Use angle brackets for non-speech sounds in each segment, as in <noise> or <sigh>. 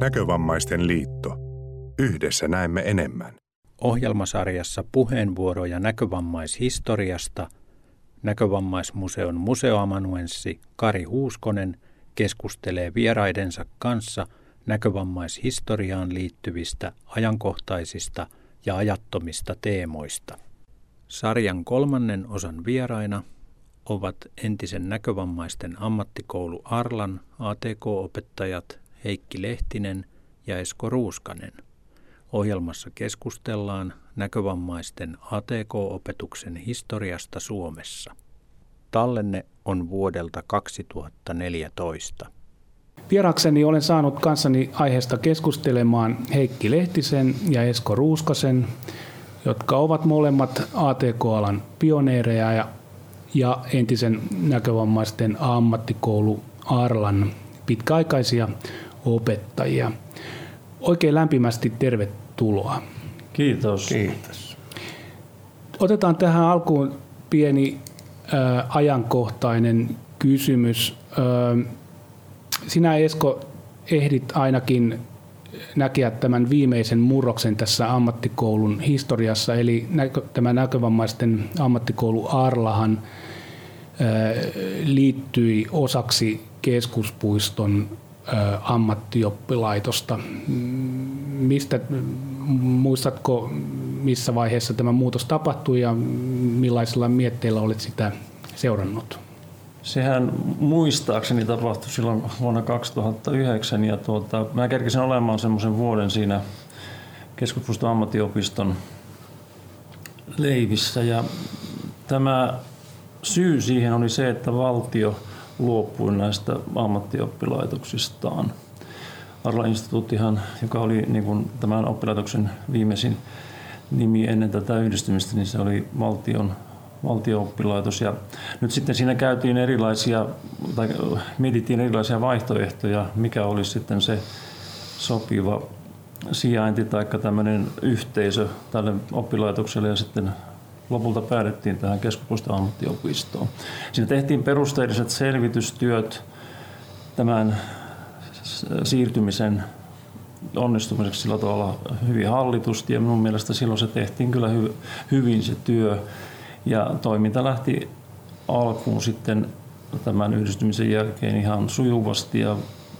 Näkövammaisten liitto. Yhdessä näemme enemmän. Ohjelmasarjassa puheenvuoroja näkövammaishistoriasta Näkövammaismuseon museoamanuenssi Kari Huuskonen keskustelee vieraidensa kanssa näkövammaishistoriaan liittyvistä ajankohtaisista ja ajattomista teemoista. Sarjan kolmannen osan vieraina ovat entisen näkövammaisten ammattikoulu Arlan ATK-opettajat Heikki Lehtinen ja Esko Ruuskanen. Ohjelmassa keskustellaan näkövammaisten ATK-opetuksen historiasta Suomessa. Tallenne on vuodelta 2014. Vierakseni olen saanut kanssani aiheesta keskustelemaan Heikki Lehtisen ja Esko Ruuskasen, jotka ovat molemmat ATK-alan pioneereja ja, ja entisen näkövammaisten ammattikoulu Arlan pitkäaikaisia opettajia. Oikein lämpimästi tervetuloa. Kiitos. Kiitos. Otetaan tähän alkuun pieni äh, ajankohtainen kysymys. Äh, sinä Esko ehdit ainakin näkeä tämän viimeisen murroksen tässä ammattikoulun historiassa, eli näkö, tämä näkövammaisten ammattikoulu Arlahan äh, liittyi osaksi keskuspuiston ammattioppilaitosta. Mistä, muistatko, missä vaiheessa tämä muutos tapahtui ja millaisilla mietteillä olet sitä seurannut? Sehän muistaakseni tapahtui silloin vuonna 2009 ja tuota, mä kerkisin olemaan semmoisen vuoden siinä keskuspuiston ammattiopiston leivissä ja tämä syy siihen oli se, että valtio – luopui näistä ammattioppilaitoksistaan. Arla-instituuttihan, joka oli niin kuin tämän oppilaitoksen viimeisin nimi ennen tätä yhdistymistä, niin se oli valtion valtio-oppilaitos. Ja nyt sitten siinä käytiin erilaisia, tai mietittiin erilaisia vaihtoehtoja, mikä olisi sitten se sopiva sijainti tai tämmöinen yhteisö tälle oppilaitokselle ja sitten lopulta päädyttiin tähän keskuspuiston ammattiopistoon. Siinä tehtiin perusteelliset selvitystyöt tämän siirtymisen onnistumiseksi sillä tavalla hyvin hallitusti ja minun mielestä silloin se tehtiin kyllä hy, hyvin se työ ja toiminta lähti alkuun sitten tämän yhdistymisen jälkeen ihan sujuvasti ja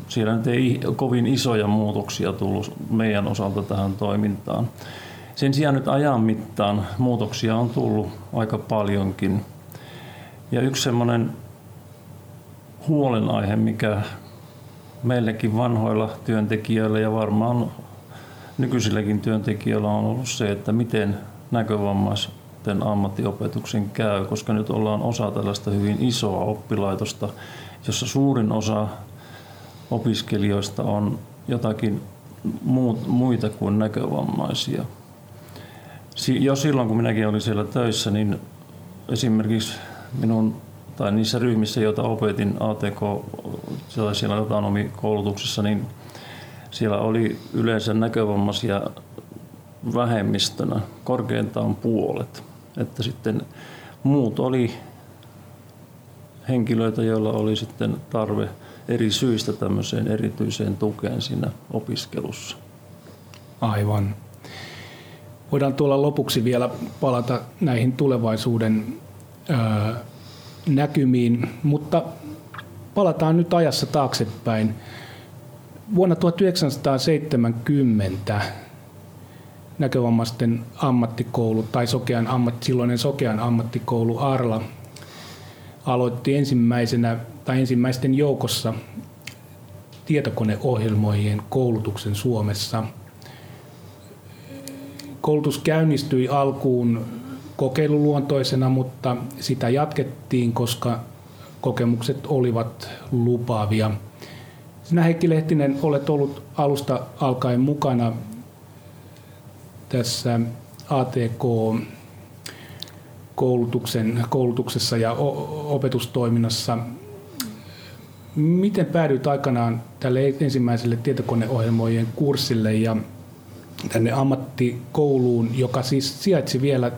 siellä nyt ei kovin isoja muutoksia tullut meidän osalta tähän toimintaan. Sen sijaan nyt ajan mittaan muutoksia on tullut aika paljonkin. Ja yksi semmoinen huolenaihe, mikä meillekin vanhoilla työntekijöillä ja varmaan nykyisilläkin työntekijöillä on ollut se, että miten näkövammaisten ammattiopetuksen käy, koska nyt ollaan osa tällaista hyvin isoa oppilaitosta, jossa suurin osa opiskelijoista on jotakin muita kuin näkövammaisia jo silloin, kun minäkin olin siellä töissä, niin esimerkiksi minun tai niissä ryhmissä, joita opetin ATK siellä koulutuksessa, niin siellä oli yleensä näkövammaisia vähemmistönä, korkeintaan puolet. Että sitten muut oli henkilöitä, joilla oli sitten tarve eri syistä tämmöiseen erityiseen tukeen siinä opiskelussa. Aivan. Voidaan tuolla lopuksi vielä palata näihin tulevaisuuden ää, näkymiin, mutta palataan nyt ajassa taaksepäin. Vuonna 1970 näkövammaisten ammattikoulu tai sokean ammat, silloinen sokean ammattikoulu Arla aloitti ensimmäisenä tai ensimmäisten joukossa tietokoneohjelmoijien koulutuksen Suomessa – Koulutus käynnistyi alkuun kokeiluluontoisena, mutta sitä jatkettiin, koska kokemukset olivat lupaavia. Sinä Heikki Lehtinen olet ollut alusta alkaen mukana tässä ATK koulutuksen, koulutuksessa ja opetustoiminnassa. Miten päädyit aikanaan tälle ensimmäiselle tietokoneohjelmoijien kurssille ja tänne ammattikouluun, joka siis sijaitsi vielä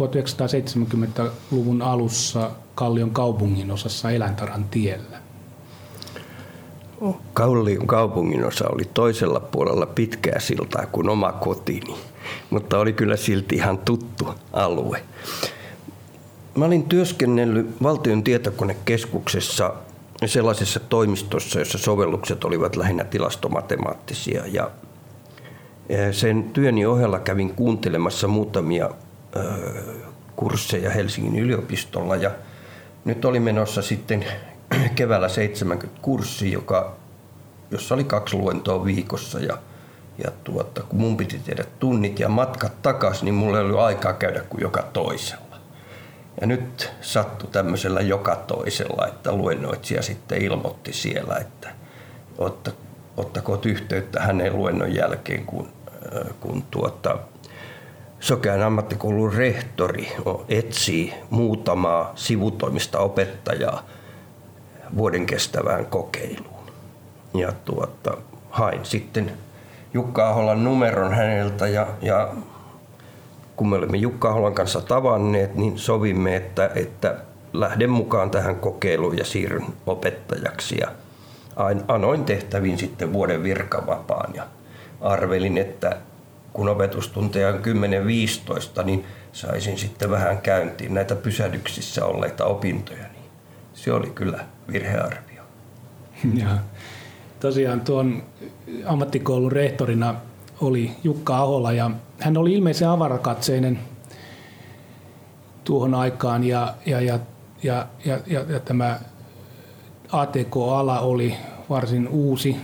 1970-luvun alussa Kallion kaupungin osassa Eläintaran tiellä? Kallion kaupunginosa oli toisella puolella pitkää siltaa kuin oma kotini, mutta oli kyllä silti ihan tuttu alue. Mä olin työskennellyt valtion tietokonekeskuksessa sellaisessa toimistossa, jossa sovellukset olivat lähinnä tilastomatemaattisia. Ja sen työni ohella kävin kuuntelemassa muutamia kursseja Helsingin yliopistolla ja nyt oli menossa sitten <clears throat> keväällä 70 kurssi, joka, jossa oli kaksi luentoa viikossa ja, ja tuota, kun mun piti tehdä tunnit ja matkat takaisin, niin mulla ei ollut aikaa käydä kuin joka toisella. Ja nyt sattui tämmöisellä joka toisella, että luennoitsija sitten ilmoitti siellä, että otta, ottakoot yhteyttä hänen luennon jälkeen, kun, kun tuota, Sokean ammattikoulun rehtori etsii muutamaa sivutoimista opettajaa vuoden kestävään kokeiluun. Ja tuota, hain sitten Jukka Aholan numeron häneltä ja, ja kun me olemme Jukka Aholan kanssa tavanneet, niin sovimme, että, että lähden mukaan tähän kokeiluun ja siirryn opettajaksi. Ja anoin tehtäviin sitten vuoden virkavapaan ja arvelin, että kun opetustunteja on 10-15, niin saisin sitten vähän käyntiin näitä pysähdyksissä olleita opintoja. Niin se oli kyllä virhearvio. <laughs> Ja tosiaan tuon ammattikoulun rehtorina oli Jukka Ahola ja hän oli ilmeisen avarakatseinen tuohon aikaan ja, ja, ja, ja, ja, ja, ja tämä ATK-ala oli varsin uusi.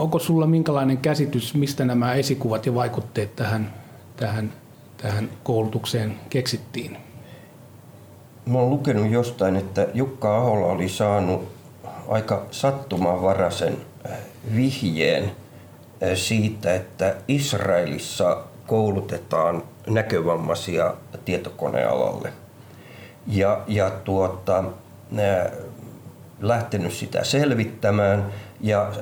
Onko sulla minkälainen käsitys, mistä nämä esikuvat ja vaikutteet tähän, tähän, tähän koulutukseen keksittiin? Mä olen lukenut jostain, että Jukka Ahola oli saanut aika sattumanvaraisen vihjeen siitä, että Israelissa koulutetaan näkövammaisia tietokonealalle. Ja, ja tuota, lähtenyt sitä selvittämään ja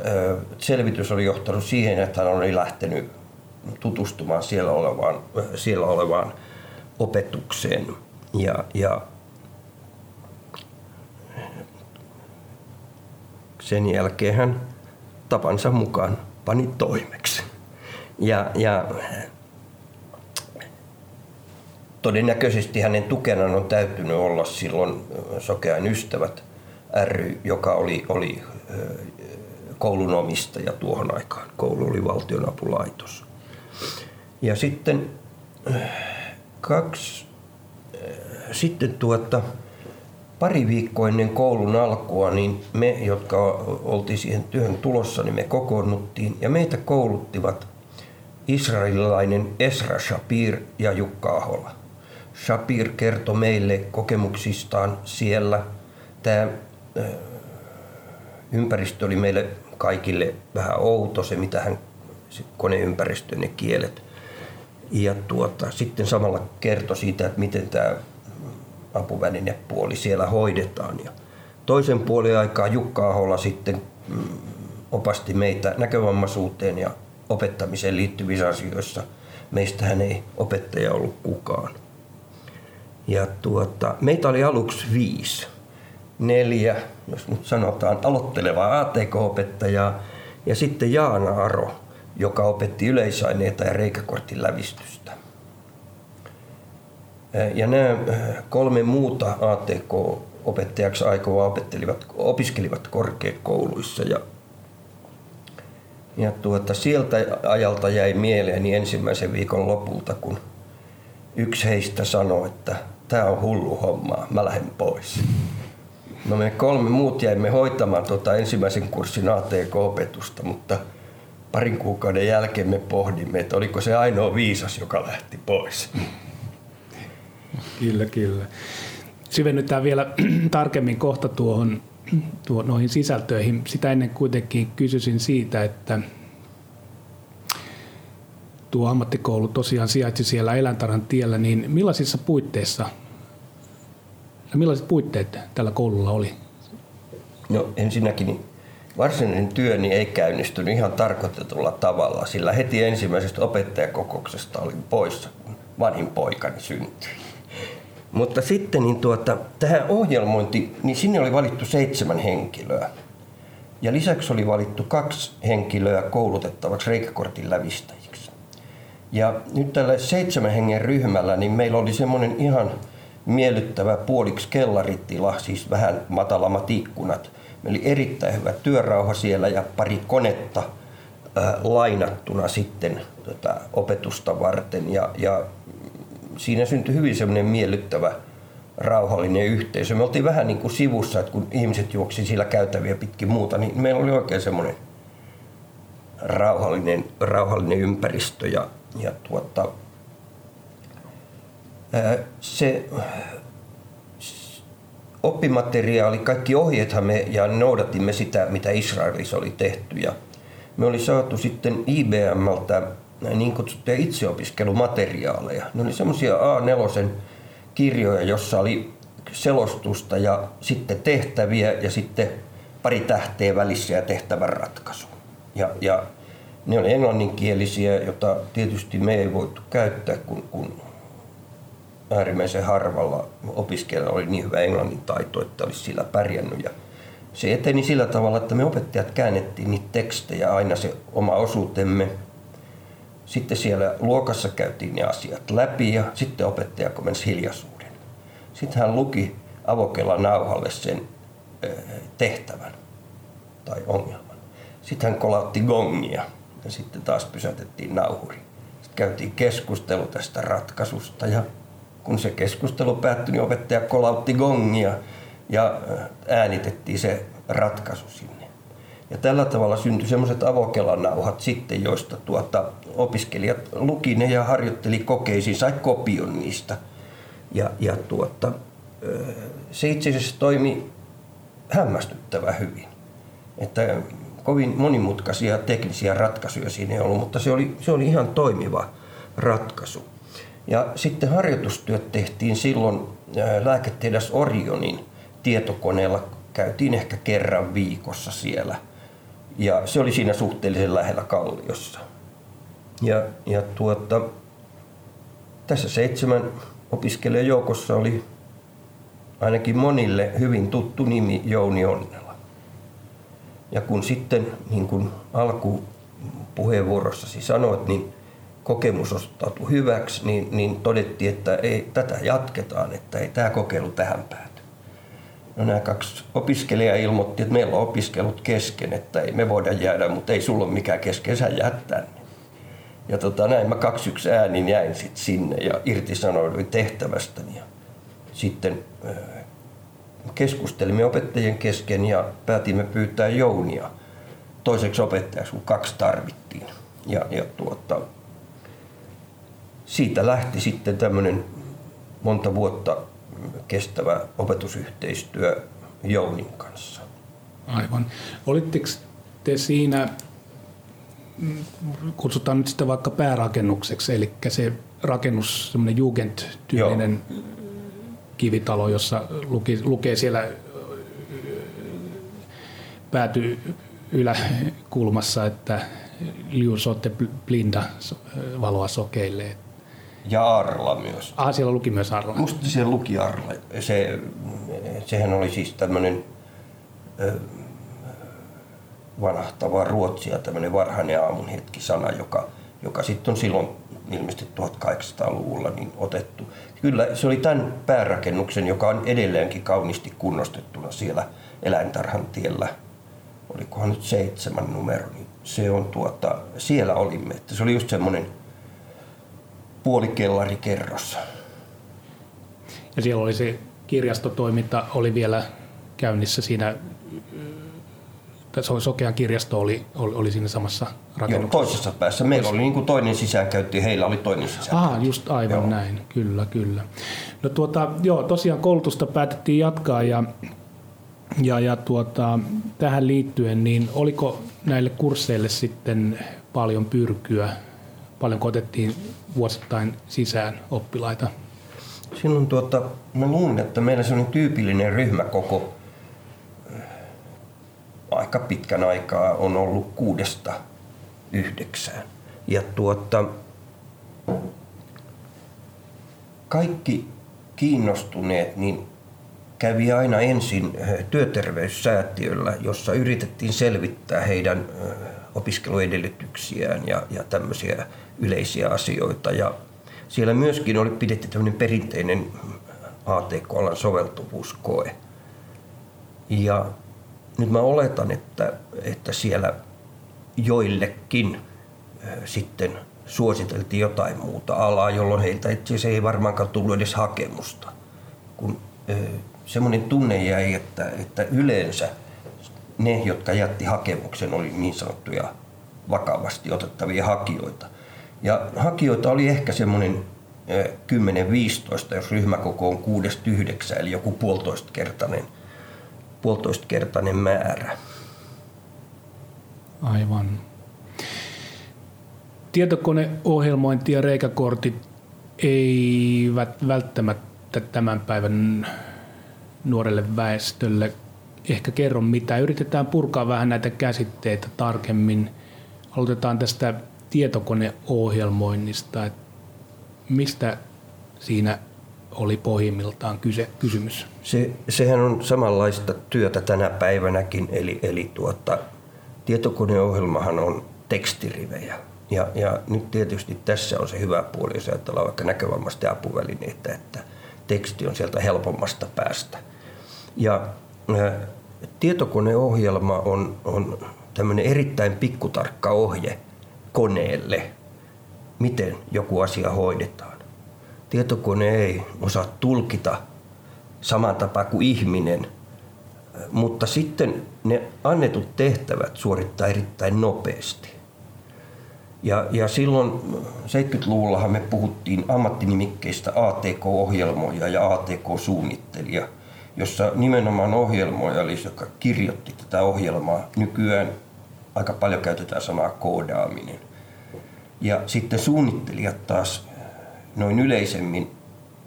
selvitys oli johtanut siihen, että hän oli lähtenyt tutustumaan siellä olevaan, siellä olevaan opetukseen. Ja, ja sen jälkeen hän tapansa mukaan pani toimeksi. Ja, ja todennäköisesti hänen tukenaan on täytynyt olla silloin Sokean ystävät ry, joka oli, oli koulun omistaja tuohon aikaan. Koulu oli valtionapulaitos. Ja sitten kaksi, sitten tuota, pari viikkoa ennen koulun alkua, niin me, jotka oltiin siihen työhön tulossa, niin me kokoonnuttiin ja meitä kouluttivat israelilainen Esra Shapir ja Jukka Ahola. Shapir kertoi meille kokemuksistaan siellä. Tämä ympäristö oli meille kaikille vähän outo, se mitä hän, se koneympäristö, ne kielet. Ja tuota, sitten samalla kertoi siitä, että miten tämä apuvälinepuoli siellä hoidetaan. Ja toisen puolen aikaa Jukka Ahola sitten mm, opasti meitä näkövammaisuuteen ja opettamiseen liittyvissä asioissa. Meistähän ei opettaja ollut kukaan. Ja tuota, meitä oli aluksi viisi. Neljä, jos nyt sanotaan, aloittelevaa ATK-opettajaa ja sitten Jaana Aro, joka opetti yleisaineita ja reikäkortin lävistystä. Ja nämä kolme muuta ATK-opettajaksi aikovaa opettelivat, opiskelivat korkeakouluissa ja ja tuota, sieltä ajalta jäi mieleeni ensimmäisen viikon lopulta, kun yksi heistä sanoi, että tämä on hullu homma, mä lähden pois. No me kolme muut jäimme hoitamaan tuota ensimmäisen kurssin ATK-opetusta, mutta parin kuukauden jälkeen me pohdimme, että oliko se ainoa viisas, joka lähti pois. Kyllä, kyllä. Syvennytään vielä <clears throat> tarkemmin kohta tuohon, tuo, noihin sisältöihin. Sitä ennen kuitenkin kysyisin siitä, että tuo ammattikoulu tosiaan sijaitsi siellä Eläintarhan tiellä, niin millaisissa puitteissa ja millaiset puitteet tällä koululla oli? No ensinnäkin varsinainen työni ei käynnistynyt ihan tarkoitetulla tavalla, sillä heti ensimmäisestä opettajakokouksesta olin poissa, kun vanhin poikani syntyi. Mutta sitten niin tuota, tähän ohjelmointi, niin sinne oli valittu seitsemän henkilöä. Ja lisäksi oli valittu kaksi henkilöä koulutettavaksi reikäkortin lävistäjiksi. Ja nyt tällä seitsemän hengen ryhmällä, niin meillä oli semmoinen ihan miellyttävä puoliksi kellaritila, siis vähän matalammat ikkunat. Oli erittäin hyvä työrauha siellä ja pari konetta äh, lainattuna sitten tota, opetusta varten. Ja, ja siinä syntyi hyvin semmoinen miellyttävä rauhallinen yhteisö. Me oltiin vähän niin kuin sivussa, että kun ihmiset juoksi siellä käytäviä pitkin muuta, niin meillä oli oikein semmoinen rauhallinen, rauhallinen ympäristö ja, ja tuota, se oppimateriaali, kaikki ohjeethan me ja noudatimme sitä, mitä Israelissa oli tehty. Ja me oli saatu sitten IBMltä niin kutsuttuja itseopiskelumateriaaleja. Ne oli semmoisia A4 kirjoja, jossa oli selostusta ja sitten tehtäviä ja sitten pari tähteä välissä ja tehtävän ratkaisu. Ja, ja ne oli englanninkielisiä, jota tietysti me ei voitu käyttää, kun, kun äärimmäisen harvalla opiskelijalla oli niin hyvä englannin taito, että olisi sillä pärjännyt. Ja se eteni sillä tavalla, että me opettajat käännettiin niitä tekstejä aina se oma osuutemme. Sitten siellä luokassa käytiin ne asiat läpi ja sitten opettaja komensi hiljaisuuden. Sitten hän luki avokella nauhalle sen tehtävän tai ongelman. Sitten hän kolautti gongia ja sitten taas pysäytettiin nauhuri. Sitten käytiin keskustelu tästä ratkaisusta ja kun se keskustelu päättyi, niin opettaja kolautti gongia ja äänitettiin se ratkaisu sinne. Ja tällä tavalla syntyi semmoiset avokelanauhat sitten, joista tuota, opiskelijat luki ne ja harjoitteli kokeisiin, sai kopion niistä. Ja, ja tuota, se itse asiassa toimi hämmästyttävän hyvin. Että kovin monimutkaisia teknisiä ratkaisuja siinä ei ollut, mutta se oli, se oli ihan toimiva ratkaisu. Ja sitten harjoitustyöt tehtiin silloin lääketiedas Orionin tietokoneella. Käytiin ehkä kerran viikossa siellä. Ja se oli siinä suhteellisen lähellä Kalliossa. Ja, ja tuota, tässä seitsemän opiskelijan joukossa oli ainakin monille hyvin tuttu nimi Jouni Onnela. Ja kun sitten, niin kuin alkupuheenvuorossasi sanoit, niin kokemus osoittautui hyväksi, niin, niin todettiin, että ei, tätä jatketaan, että ei tämä kokeilu tähän pääty. No nämä kaksi opiskelijaa ilmoitti, että meillä on opiskelut kesken, että ei me voida jäädä, mutta ei sulla ole mikään kesken, sä jää tänne. Ja tota, näin mä kaksi yksi äänin jäin sit sinne ja irtisanouduin tehtävästäni. Ja sitten keskustelimme opettajien kesken ja päätimme pyytää Jounia toiseksi opettajaksi, kun kaksi tarvittiin. Ja, ja tuota, siitä lähti sitten tämmöinen monta vuotta kestävä opetusyhteistyö Jounin kanssa. Aivan. Olitteko te siinä, mm, kutsutaan nyt sitä vaikka päärakennukseksi, eli se rakennus, semmoinen Jugend-tyylinen kivitalo, jossa luki, lukee siellä pääty yläkulmassa, että liusotte blinda valoa sokeille. Ja Arla myös. Ah, siellä luki myös Arla. Musta siellä luki Arla. Se, sehän oli siis tämmöinen vanahtava ruotsia, tämmöinen varhainen aamun hetki sana, joka, joka sitten on silloin ilmeisesti 1800-luvulla niin otettu. Kyllä se oli tämän päärakennuksen, joka on edelleenkin kauniisti kunnostettuna siellä eläintarhan tiellä. Olikohan nyt seitsemän numero, niin se on tuota, siellä olimme. Että se oli just semmoinen puolikellarikerros. Ja siellä oli se kirjastotoiminta oli vielä käynnissä siinä, Sokean kirjasto oli, oli, oli siinä samassa rakennuksessa. Joo, toisessa päässä. Meillä oli niin kuin toinen sisäänkäynti, heillä oli toinen sisäänkäynti. Ah, just aivan joo. näin, kyllä, kyllä. No tuota, joo, tosiaan koulutusta päätettiin jatkaa ja, ja, ja tuota, tähän liittyen, niin oliko näille kursseille sitten paljon pyrkyä paljon otettiin vuosittain sisään oppilaita? Silloin tuota, mä luulen, että meillä on tyypillinen ryhmäkoko aika pitkän aikaa on ollut kuudesta yhdeksään. Ja tuota, kaikki kiinnostuneet, niin kävi aina ensin työterveyssäätiöllä, jossa yritettiin selvittää heidän opiskeluedellytyksiään ja, ja tämmöisiä yleisiä asioita. Ja siellä myöskin oli pidetty tämmöinen perinteinen ATK-alan soveltuvuuskoe. Ja nyt mä oletan, että, että siellä joillekin sitten suositeltiin jotain muuta alaa, jolloin heiltä itse asiassa ei varmaankaan tullut edes hakemusta. Kun semmoinen tunne jäi, että, että yleensä ne, jotka jätti hakemuksen, oli niin sanottuja vakavasti otettavia hakijoita. Ja hakijoita oli ehkä semmoinen 10-15, jos ryhmäkoko on 6-9, eli joku puolitoistkertainen, puolitoistkertainen määrä. Aivan. Tietokoneohjelmointi ja reikäkortit eivät välttämättä tämän päivän nuorelle väestölle ehkä kerro mitä. Yritetään purkaa vähän näitä käsitteitä tarkemmin. Aloitetaan tästä tietokoneohjelmoinnista. Että mistä siinä oli pohjimmiltaan kyse, kysymys? Se, sehän on samanlaista työtä tänä päivänäkin, eli, eli tuota, tietokoneohjelmahan on tekstirivejä. Ja, ja nyt tietysti tässä on se hyvä puoli, jos ajatellaan vaikka näkövammaisten apuvälineitä, että teksti on sieltä helpommasta päästä. Ja ä, tietokoneohjelma on, on tämmöinen erittäin pikkutarkka ohje koneelle, miten joku asia hoidetaan. Tietokone ei osaa tulkita saman tapaa kuin ihminen, mutta sitten ne annetut tehtävät suorittaa erittäin nopeasti. Ja, ja silloin 70-luvullahan me puhuttiin ammattinimikkeistä ATK-ohjelmoija ja ATK-suunnittelija, jossa nimenomaan ohjelmoija oli, joka kirjoitti tätä ohjelmaa. Nykyään aika paljon käytetään sanaa koodaaminen. Ja sitten suunnittelijat taas noin yleisemmin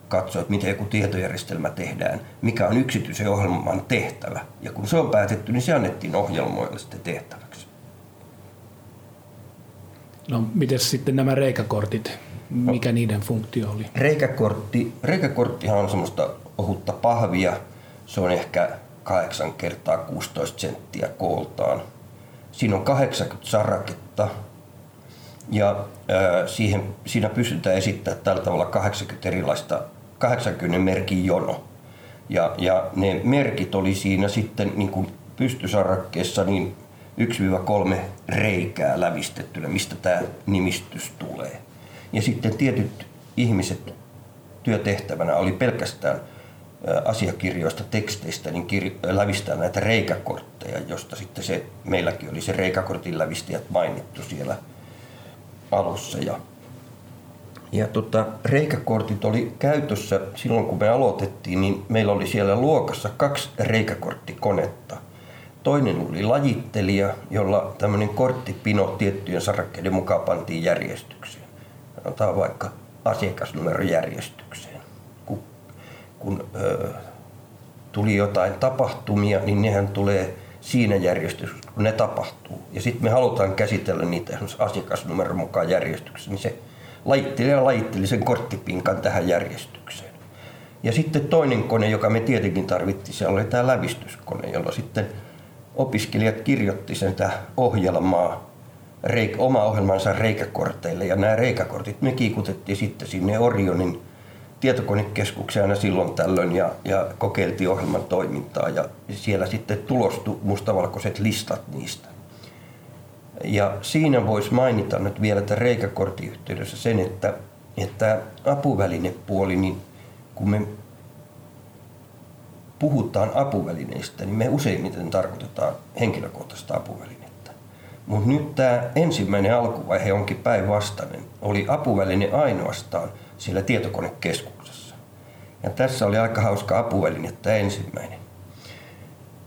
katsoa, että miten joku tietojärjestelmä tehdään, mikä on yksityisen ohjelman tehtävä. Ja kun se on päätetty, niin se annettiin ohjelmoille sitten tehtäväksi. No, miten sitten nämä reikäkortit, mikä no, niiden funktio oli? Reikäkortti, reikäkorttihan on semmoista ohutta pahvia. Se on ehkä 8 kertaa 16 senttiä kooltaan. Siinä on 80 saraketta ja äh, siihen, siinä pystytään esittämään tällä tavalla 80 erilaista 80 merkin jono. Ja, ja ne merkit oli siinä sitten niin kuin pystysarakkeessa niin 1-3 reikää lävistettynä, mistä tämä nimistys tulee. Ja sitten tietyt ihmiset työtehtävänä oli pelkästään asiakirjoista, teksteistä, niin kir- lävistää näitä reikäkortteja, josta sitten se, meilläkin oli se reikäkortin lävistäjät mainittu siellä alussa. Ja, ja tota, reikäkortit oli käytössä silloin, kun me aloitettiin, niin meillä oli siellä luokassa kaksi reikäkorttikonetta – Toinen oli lajittelija, jolla tämmöinen korttipino tiettyjen sarakkeiden mukaan pantiin järjestykseen. Sanotaan vaikka asiakasnumerojärjestykseen. Kun, kun ö, tuli jotain tapahtumia, niin nehän tulee siinä järjestyksessä, kun ne tapahtuu. Ja sitten me halutaan käsitellä niitä asiakasnumeron mukaan järjestyksessä, niin se lajittelija lajitteli sen korttipinkan tähän järjestykseen. Ja sitten toinen kone, joka me tietenkin tarvittiin, se oli tämä lävistyskone, jolla sitten opiskelijat kirjoitti sitä ohjelmaa, reik, oma ohjelmansa reikäkorteille ja nämä reikäkortit me kiikutettiin sitten sinne Orionin tietokonekeskukseen aina silloin tällöin ja, ja kokeiltiin ohjelman toimintaa ja siellä sitten tulostui mustavalkoiset listat niistä. Ja siinä voisi mainita nyt vielä tämän reikäkortin yhteydessä sen, että, että apuvälinepuoli, niin kun me puhutaan apuvälineistä, niin me useimmiten tarkoitetaan henkilökohtaista apuvälinettä. Mutta nyt tämä ensimmäinen alkuvaihe onkin päinvastainen. Oli apuväline ainoastaan siellä tietokonekeskuksessa. Ja tässä oli aika hauska apuväline tämä ensimmäinen.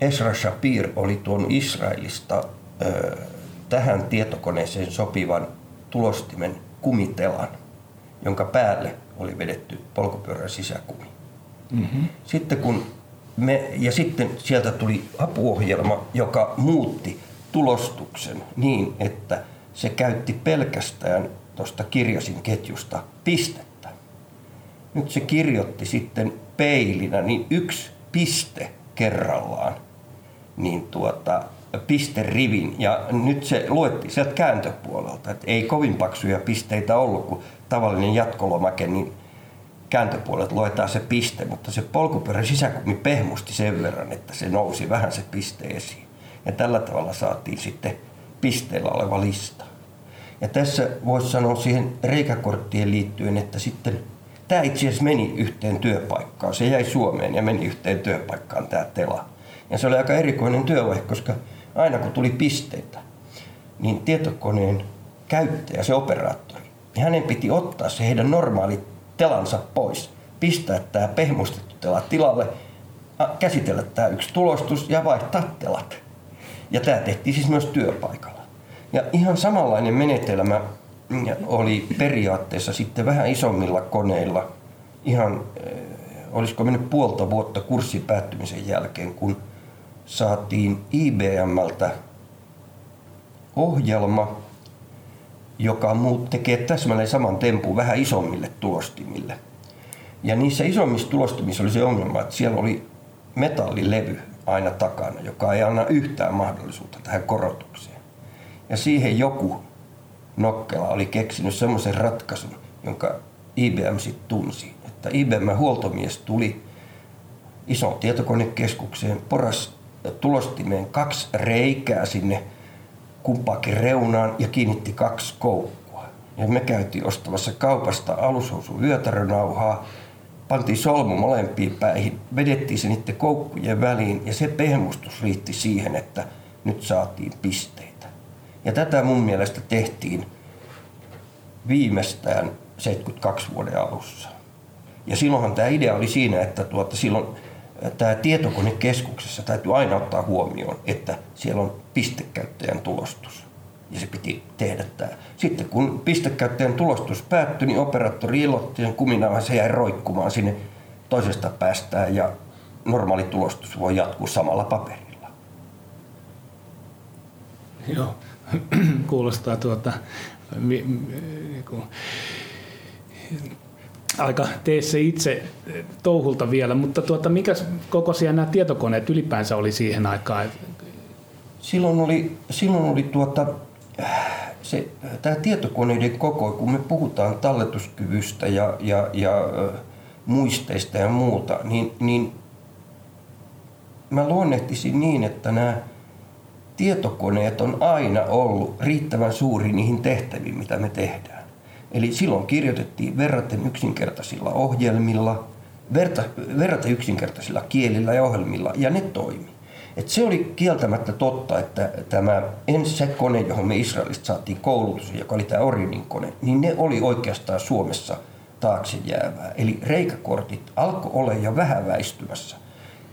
Esra Shapir oli tuon Israelista ö, tähän tietokoneeseen sopivan tulostimen kumitelan, jonka päälle oli vedetty polkupyörän sisäkumi. Mm-hmm. Sitten kun me, ja sitten sieltä tuli apuohjelma, joka muutti tulostuksen niin, että se käytti pelkästään tuosta kirjasin ketjusta pistettä. Nyt se kirjoitti sitten peilinä, niin yksi piste kerrallaan, niin tuota, pisterivin ja nyt se luettiin sieltä kääntöpuolelta, että ei kovin paksuja pisteitä ollut, kun tavallinen jatkolomake, niin kääntöpuolet luetaan se piste, mutta se polkupyörän sisäkumi pehmusti sen verran, että se nousi vähän se piste esiin. Ja tällä tavalla saatiin sitten pisteellä oleva lista. Ja tässä voisi sanoa siihen reikäkorttien liittyen, että sitten tämä itse asiassa meni yhteen työpaikkaan. Se jäi Suomeen ja meni yhteen työpaikkaan tämä tela. Ja se oli aika erikoinen työvaihe, koska aina kun tuli pisteitä, niin tietokoneen käyttäjä, se operaattori, niin hänen piti ottaa se heidän normaali telansa pois, pistää tämä pehmustettu tela tilalle, käsitellä tämä yksi tulostus ja vaihtaa telat. Ja tämä tehtiin siis myös työpaikalla. Ja ihan samanlainen menetelmä oli periaatteessa sitten vähän isommilla koneilla, ihan olisiko mennyt puolta vuotta kurssin päättymisen jälkeen, kun saatiin IBMltä ohjelma, joka muut tekee täsmälleen saman tempun vähän isommille tulostimille. Ja niissä isommissa tulostimissa oli se ongelma, että siellä oli metallilevy aina takana, joka ei anna yhtään mahdollisuutta tähän korotukseen. Ja siihen joku nokkela oli keksinyt semmoisen ratkaisun, jonka IBM sitten tunsi. Että IBM huoltomies tuli isoon tietokonekeskukseen, poras tulostimeen kaksi reikää sinne kumpaakin reunaan ja kiinnitti kaksi koukkua. Ja me käytiin ostamassa kaupasta alushousun vyötärönauhaa, pantiin solmu molempiin päihin, vedettiin se niiden koukkujen väliin ja se pehmustus riitti siihen, että nyt saatiin pisteitä. Ja tätä mun mielestä tehtiin viimeistään 72 vuoden alussa. Ja silloinhan tämä idea oli siinä, että tuota, silloin tämä tietokonekeskuksessa täytyy aina ottaa huomioon, että siellä on pistekäyttäjän tulostus. Ja se piti tehdä tämä. Sitten kun pistekäyttäjän tulostus päättyi, niin operaattori ilotti sen kuminaan, se jäi roikkumaan sinne toisesta päästään ja normaali tulostus voi jatkuu samalla paperilla. Joo, kuulostaa tuota, mi, mi, niinku, aika tee se itse touhulta vielä, mutta tuota, mikä kokoisia nämä tietokoneet ylipäänsä oli siihen aikaan? Silloin oli, silloin oli tuota, se, tämä tietokoneiden koko, kun me puhutaan talletuskyvystä ja, ja, ja muisteista ja muuta, niin, niin mä luonnehtisin niin, että nämä tietokoneet on aina ollut riittävän suuri niihin tehtäviin, mitä me tehdään. Eli silloin kirjoitettiin verraten yksinkertaisilla ohjelmilla, verta, verraten yksinkertaisilla kielillä ja ohjelmilla, ja ne toimi. Et se oli kieltämättä totta, että tämä ensi kone, johon me Israelista saatiin koulutus, joka oli tämä Orionin kone, niin ne oli oikeastaan Suomessa taakse jäävää. Eli reikäkortit alkoi olla jo vähän väistymässä.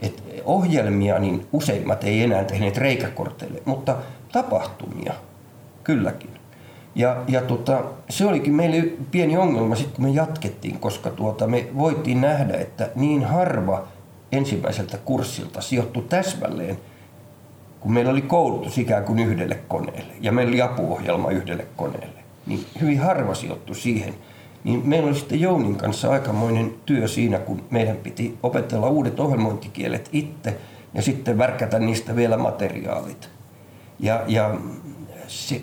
Et ohjelmia niin useimmat ei enää tehneet reikäkorteille, mutta tapahtumia kylläkin. Ja, ja tota, se olikin meille pieni ongelma sitten, kun me jatkettiin, koska tuota, me voitiin nähdä, että niin harva ensimmäiseltä kurssilta sijoittui täsmälleen, kun meillä oli koulutus ikään kuin yhdelle koneelle ja meillä oli apuohjelma yhdelle koneelle, niin hyvin harva sijoittui siihen. Niin meillä oli sitten Jounin kanssa aikamoinen työ siinä, kun meidän piti opetella uudet ohjelmointikielet itse ja sitten värkätä niistä vielä materiaalit. Ja, ja se,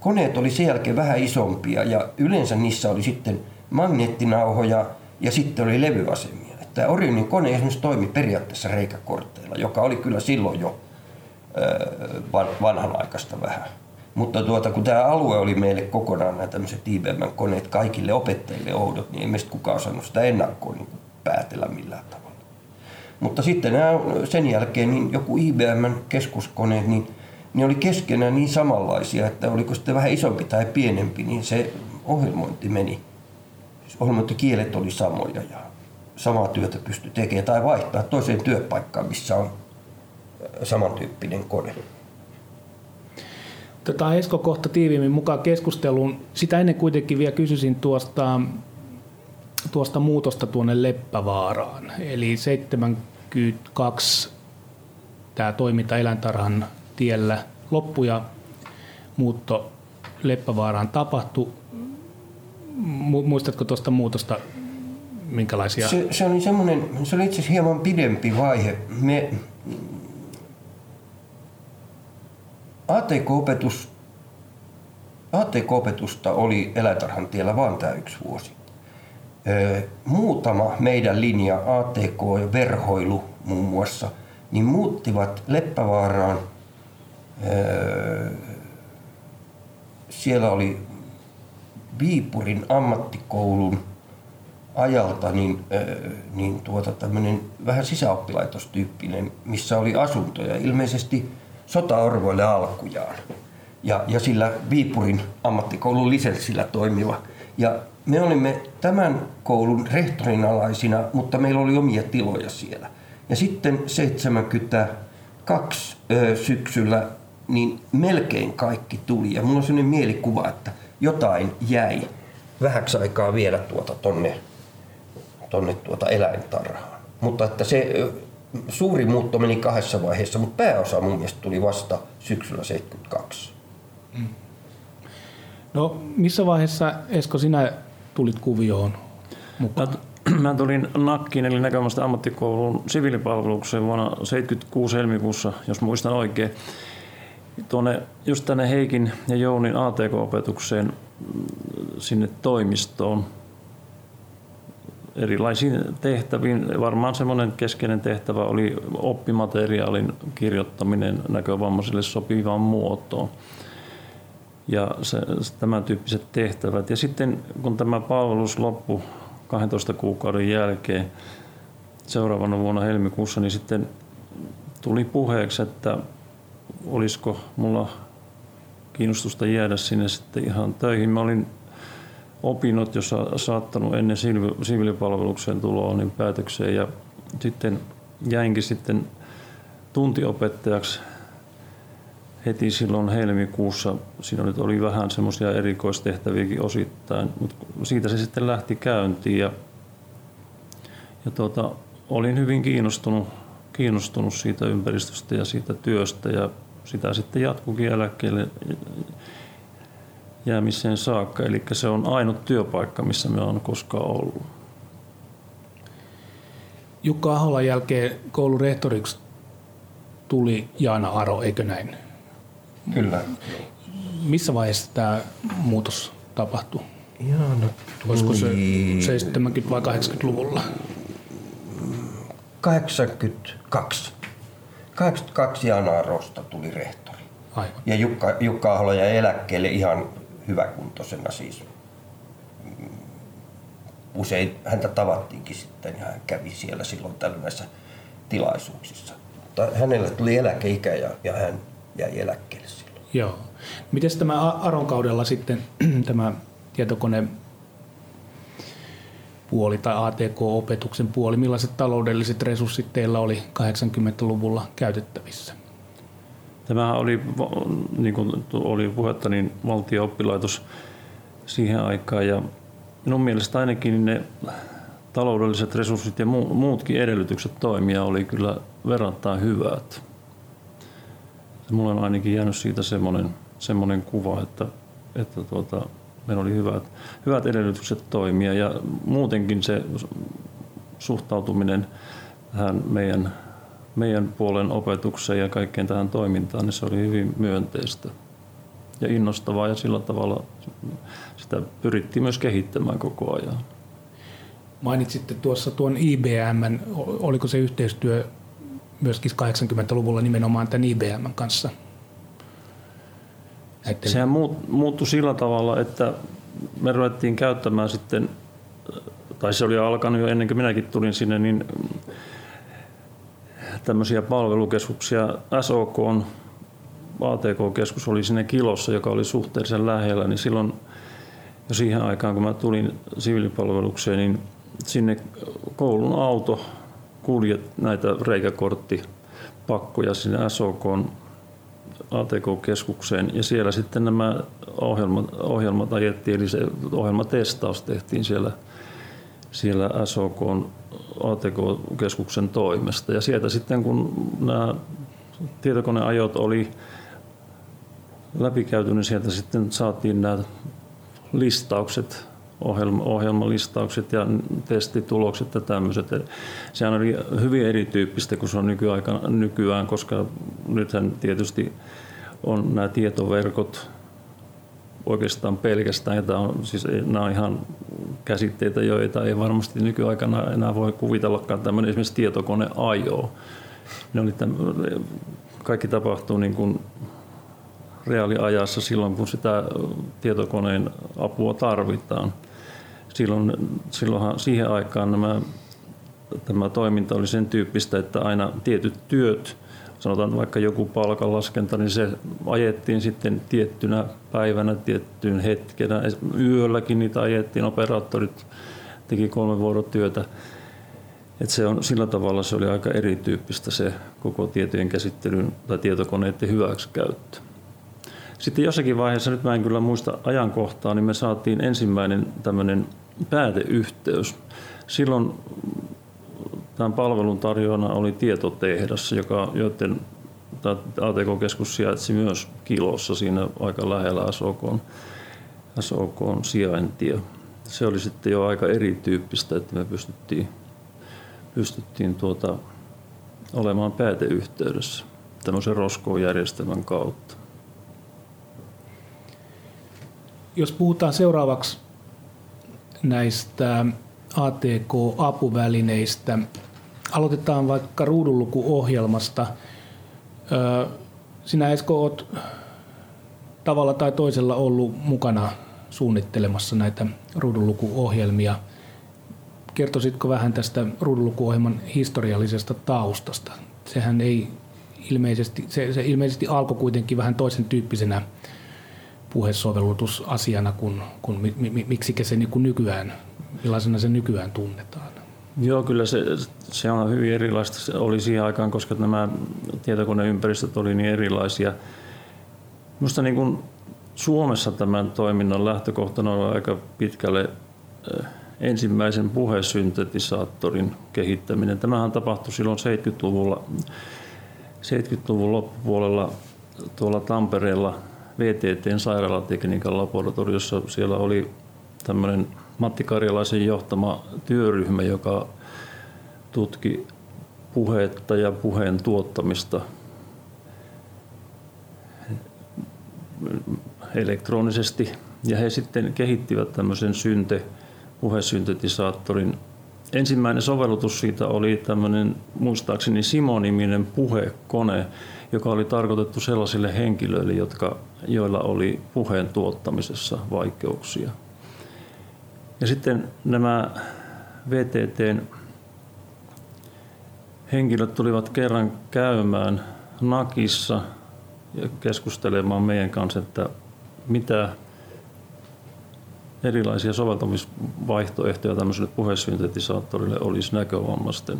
koneet oli sen jälkeen vähän isompia ja yleensä niissä oli sitten magneettinauhoja ja sitten oli levyasemia. Tämä Orionin kone esimerkiksi toimi periaatteessa reikäkortteilla, joka oli kyllä silloin jo vanhanaikaista vähän. Mutta tuota, kun tämä alue oli meille kokonaan nämä tämmöiset IBM-koneet kaikille opettajille oudot, niin ei meistä kukaan osannut sitä ennakkoon niin päätellä millään tavalla. Mutta sitten nämä, sen jälkeen niin joku IBM-keskuskoneet, niin ne oli keskenään niin samanlaisia, että oliko sitten vähän isompi tai pienempi, niin se ohjelmointi meni. Ohjelmointikielet oli samoja ja samaa työtä pystyi tekemään tai vaihtaa toiseen työpaikkaan, missä on samantyyppinen kone. Otetaan Esko kohta tiiviimmin mukaan keskusteluun. Sitä ennen kuitenkin vielä kysyisin tuosta, tuosta muutosta tuonne Leppävaaraan. Eli 72 tämä toiminta eläintarhan tiellä loppu ja muutto Leppävaaraan tapahtui. Muistatko tuosta muutosta minkälaisia? Se, se oli semmoinen, se oli itse asiassa hieman pidempi vaihe. Me, ATK-opetus, ATK-opetusta oli eläintarhan tiellä vain tämä yksi vuosi. Muutama meidän linja, ATK ja verhoilu muun muassa, niin muuttivat Leppävaaraan. Siellä oli Viipurin ammattikoulun ajalta niin, niin tuota, tämmöinen vähän sisäoppilaitostyyppinen, missä oli asuntoja. Ilmeisesti sotaorvoille alkujaan. Ja, ja sillä Viipurin ammattikoulun lisenssillä toimiva. Ja me olimme tämän koulun rehtorin alaisina, mutta meillä oli omia tiloja siellä. Ja sitten 72 ö, syksyllä niin melkein kaikki tuli. Ja mulla on sellainen mielikuva, että jotain jäi vähäksi aikaa vielä tuota tonne, tonne tuota eläintarhaan. Mutta että se suuri muutto meni kahdessa vaiheessa, mutta pääosa mun mielestä tuli vasta syksyllä 72. Mm. No missä vaiheessa Esko sinä tulit kuvioon mukaan? Mä <clears throat> tulin Nakkiin eli näkömästä ammattikoulun siviilipalvelukseen vuonna 76 helmikuussa, jos muistan oikein. Tuonne, just tänne Heikin ja Jounin ATK-opetukseen mm, sinne toimistoon erilaisiin tehtäviin. Varmaan semmoinen keskeinen tehtävä oli oppimateriaalin kirjoittaminen näkövammaisille sopivaan muotoon. Ja se, tämän tyyppiset tehtävät. Ja sitten kun tämä palvelus loppui 12 kuukauden jälkeen seuraavana vuonna helmikuussa, niin sitten tuli puheeksi, että olisiko mulla kiinnostusta jäädä sinne sitten ihan töihin. Mä olin opinnot jo saattanut ennen siviilipalvelukseen tuloa niin päätökseen ja sitten jäinkin sitten tuntiopettajaksi heti silloin helmikuussa. Siinä nyt oli vähän semmoisia erikoistehtäviäkin osittain, mutta siitä se sitten lähti käyntiin ja, ja tuota, olin hyvin kiinnostunut, kiinnostunut siitä ympäristöstä ja siitä työstä ja sitä sitten jatkukin eläkkeelle jäämiseen saakka. Eli se on ainut työpaikka, missä me on koskaan ollut. Jukka Aholan jälkeen koulun rehtoriksi tuli Jaana Aro, eikö näin? Kyllä. Missä vaiheessa tämä muutos tapahtui? Jaana tuli... Olisiko se 70- vai 80-luvulla? 82. 82 Jaana Arosta tuli rehtori. Aivan. Ja Jukka, Jukka Ahola jäi eläkkeelle ihan hyväkuntoisena siis. Usein häntä tavattiinkin sitten ja hän kävi siellä silloin tällaisissa tilaisuuksissa. Mutta hänellä tuli eläkeikä ja, ja hän jäi eläkkeelle silloin. Joo. Miten tämä Aron kaudella sitten <clears throat> tämä tietokone puoli tai ATK-opetuksen puoli, millaiset taloudelliset resurssit teillä oli 80-luvulla käytettävissä? Tämä oli, niin kuin oli puhetta, niin valtio-oppilaitos siihen aikaan ja minun mielestä ainakin ne taloudelliset resurssit ja muutkin edellytykset toimia oli kyllä verrattain hyvät. Mulla on ainakin jäänyt siitä semmoinen, semmoinen kuva, että, että tuota, meillä oli hyvät, hyvät edellytykset toimia ja muutenkin se suhtautuminen tähän meidän meidän puolen opetukseen ja kaikkeen tähän toimintaan, niin se oli hyvin myönteistä ja innostavaa ja sillä tavalla sitä pyrittiin myös kehittämään koko ajan. Mainitsitte tuossa tuon IBM, oliko se yhteistyö myöskin 80-luvulla nimenomaan tämän IBM kanssa? Näiden... Sehän muuttui sillä tavalla, että me ruvettiin käyttämään sitten, tai se oli alkanut jo ennen kuin minäkin tulin sinne, niin tämmöisiä palvelukeskuksia. SOK on ATK-keskus oli sinne Kilossa, joka oli suhteellisen lähellä, niin silloin jo siihen aikaan, kun mä tulin siviilipalvelukseen, niin sinne koulun auto kuljet näitä reikäkorttipakkoja sinne SOK ATK-keskukseen ja siellä sitten nämä ohjelmat, ohjelmat ajettiin, eli se ohjelmatestaus tehtiin siellä, siellä SOK ATK-keskuksen toimesta. Ja sieltä sitten kun nämä tietokoneajot oli läpikäyty, niin sieltä sitten saatiin nämä listaukset ohjelma, ohjelmalistaukset ja testitulokset ja tämmöiset. Sehän oli hyvin erityyppistä kuin se on nykyaikana, nykyään, koska nythän tietysti on nämä tietoverkot oikeastaan pelkästään. Ja on, siis nämä on ihan käsitteitä, joita ei varmasti nykyaikana enää voi kuvitellakaan. Tämmöinen esimerkiksi tietokone ajo. Ne oli tämän, kaikki tapahtuu niin kuin reaaliajassa silloin, kun sitä tietokoneen apua tarvitaan. Silloin, silloinhan siihen aikaan nämä, tämä toiminta oli sen tyyppistä, että aina tietyt työt, sanotaan vaikka joku palkanlaskenta, niin se ajettiin sitten tiettynä päivänä, tiettyyn hetkenä. Yölläkin niitä ajettiin, operaattorit teki kolme vuorotyötä. Et se on, sillä tavalla se oli aika erityyppistä se koko tietojen käsittelyn tai tietokoneiden hyväksikäyttö. Sitten jossakin vaiheessa, nyt mä en kyllä muista ajankohtaa, niin me saatiin ensimmäinen tämmöinen pääteyhteys. Silloin tämän palvelun tarjoajana oli tietotehdas, joka, joiden ATK-keskus sijaitsi myös Kilossa siinä aika lähellä SOK, SOK sijaintia. Se oli sitten jo aika erityyppistä, että me pystyttiin, pystyttiin tuota, olemaan pääteyhteydessä tämmöisen roskojärjestelmän kautta. Jos puhutaan seuraavaksi näistä ATK-apuvälineistä, aloitetaan vaikka ruudunlukuohjelmasta. Sinä Esko olet tavalla tai toisella ollut mukana suunnittelemassa näitä ruudunlukuohjelmia. Kertoisitko vähän tästä ruudunlukuohjelman historiallisesta taustasta? Sehän ei ilmeisesti, se, se ilmeisesti alkoi kuitenkin vähän toisen tyyppisenä puhesovellutusasiana kuin, kuin mi, mi, miksi se niin kuin nykyään, millaisena se nykyään tunnetaan? Joo, kyllä se, se on hyvin erilaista. Se oli siihen aikaan, koska nämä tietokoneympäristöt oli niin erilaisia. Minusta niin kuin Suomessa tämän toiminnan lähtökohtana on aika pitkälle eh, ensimmäisen puhesyntetisaattorin kehittäminen. Tämähän tapahtui silloin 70-luvulla, 70-luvun loppupuolella tuolla Tampereella VTTn sairaalatekniikan laboratoriossa. Siellä oli tämmöinen Matti Karjalaisen johtama työryhmä, joka tutki puhetta ja puheen tuottamista elektronisesti. Ja he sitten kehittivät tämmöisen synte, puhesyntetisaattorin. Ensimmäinen sovellutus siitä oli tämmöinen muistaakseni Simo-niminen puhekone, joka oli tarkoitettu sellaisille henkilöille, jotka, joilla oli puheen tuottamisessa vaikeuksia. Ja sitten nämä VTTn henkilöt tulivat kerran käymään Nakissa ja keskustelemaan meidän kanssa, että mitä erilaisia soveltamisvaihtoehtoja tämmöiselle puhesyntetisaattorille olisi näkövammaisten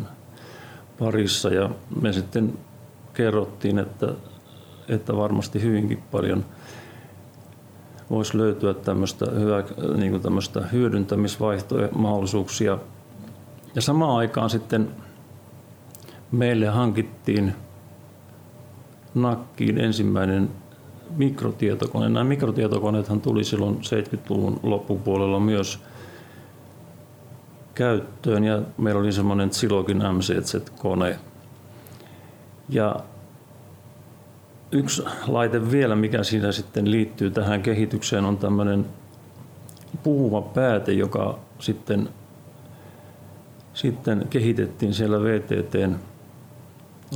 parissa. Ja me sitten kerrottiin, että, että varmasti hyvinkin paljon voisi löytyä tämmöistä, hyvä, niin kuin tämmöistä hyödyntämisvaihtoehtoja. Ja samaan aikaan sitten meille hankittiin nakkiin ensimmäinen mikrotietokone. Nämä mikrotietokoneethan tuli silloin 70-luvun loppupuolella myös käyttöön ja meillä oli semmoinen Zilogin MCZ-kone, ja yksi laite vielä, mikä siinä sitten liittyy tähän kehitykseen, on tämmöinen puhuva pääte, joka sitten, sitten kehitettiin siellä VTTn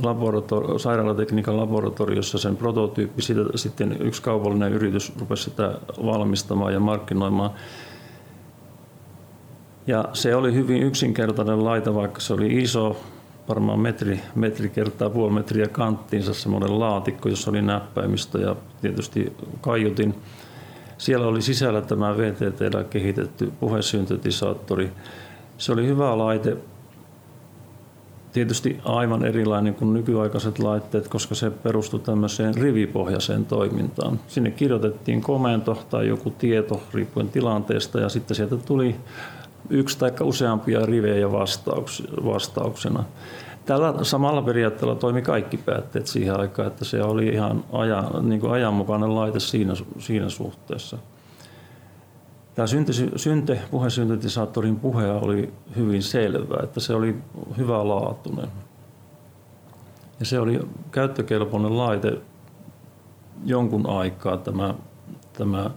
laborator- sairaalatekniikan laboratoriossa sen prototyyppi. Siitä sitten yksi kaupallinen yritys rupesi sitä valmistamaan ja markkinoimaan. Ja se oli hyvin yksinkertainen laite, vaikka se oli iso, varmaan metri, metri kertaa puoli metriä kanttiinsa semmoinen laatikko, jossa oli näppäimistö ja tietysti kaiutin. Siellä oli sisällä tämä VTTllä kehitetty puhesyntetisaattori. Se oli hyvä laite, tietysti aivan erilainen kuin nykyaikaiset laitteet, koska se perustui tämmöiseen rivipohjaiseen toimintaan. Sinne kirjoitettiin komento tai joku tieto riippuen tilanteesta ja sitten sieltä tuli yksi tai useampia rivejä vastauksena. Tällä samalla periaatteella toimi kaikki päätteet siihen aikaan, että se oli ihan ajan, niin kuin ajanmukainen laite siinä, siinä suhteessa. Tämä synte, synte, puhesyntetisaattorin puhe oli hyvin selvä, että se oli hyvä laatuinen. Ja se oli käyttökelpoinen laite jonkun aikaa tämä, tämä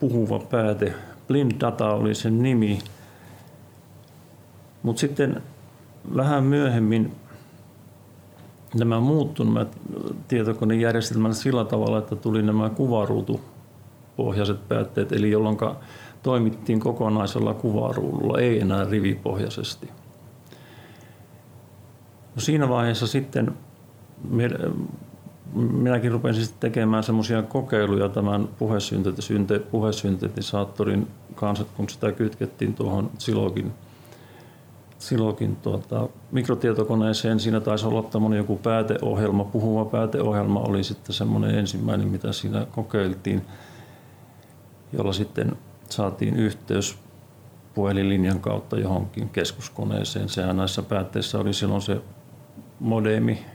puhuva pääte. Blind Data oli sen nimi. Mutta sitten vähän myöhemmin nämä muuttuivat nämä tietokonejärjestelmät sillä tavalla, että tuli nämä kuvaruutupohjaiset päätteet, eli jolloin toimittiin kokonaisella kuvaruudulla, ei enää rivipohjaisesti. No siinä vaiheessa sitten minäkin rupesin sitten tekemään semmoisia kokeiluja tämän puhesyntetisaattorin kanssa, kun sitä kytkettiin tuohon Silogin, Silogin tuota, mikrotietokoneeseen. Siinä taisi olla tämmöinen joku pääteohjelma, puhuva pääteohjelma oli sitten semmoinen ensimmäinen, mitä siinä kokeiltiin, jolla sitten saatiin yhteys puhelinlinjan kautta johonkin keskuskoneeseen. Sehän näissä päätteissä oli silloin se modemi,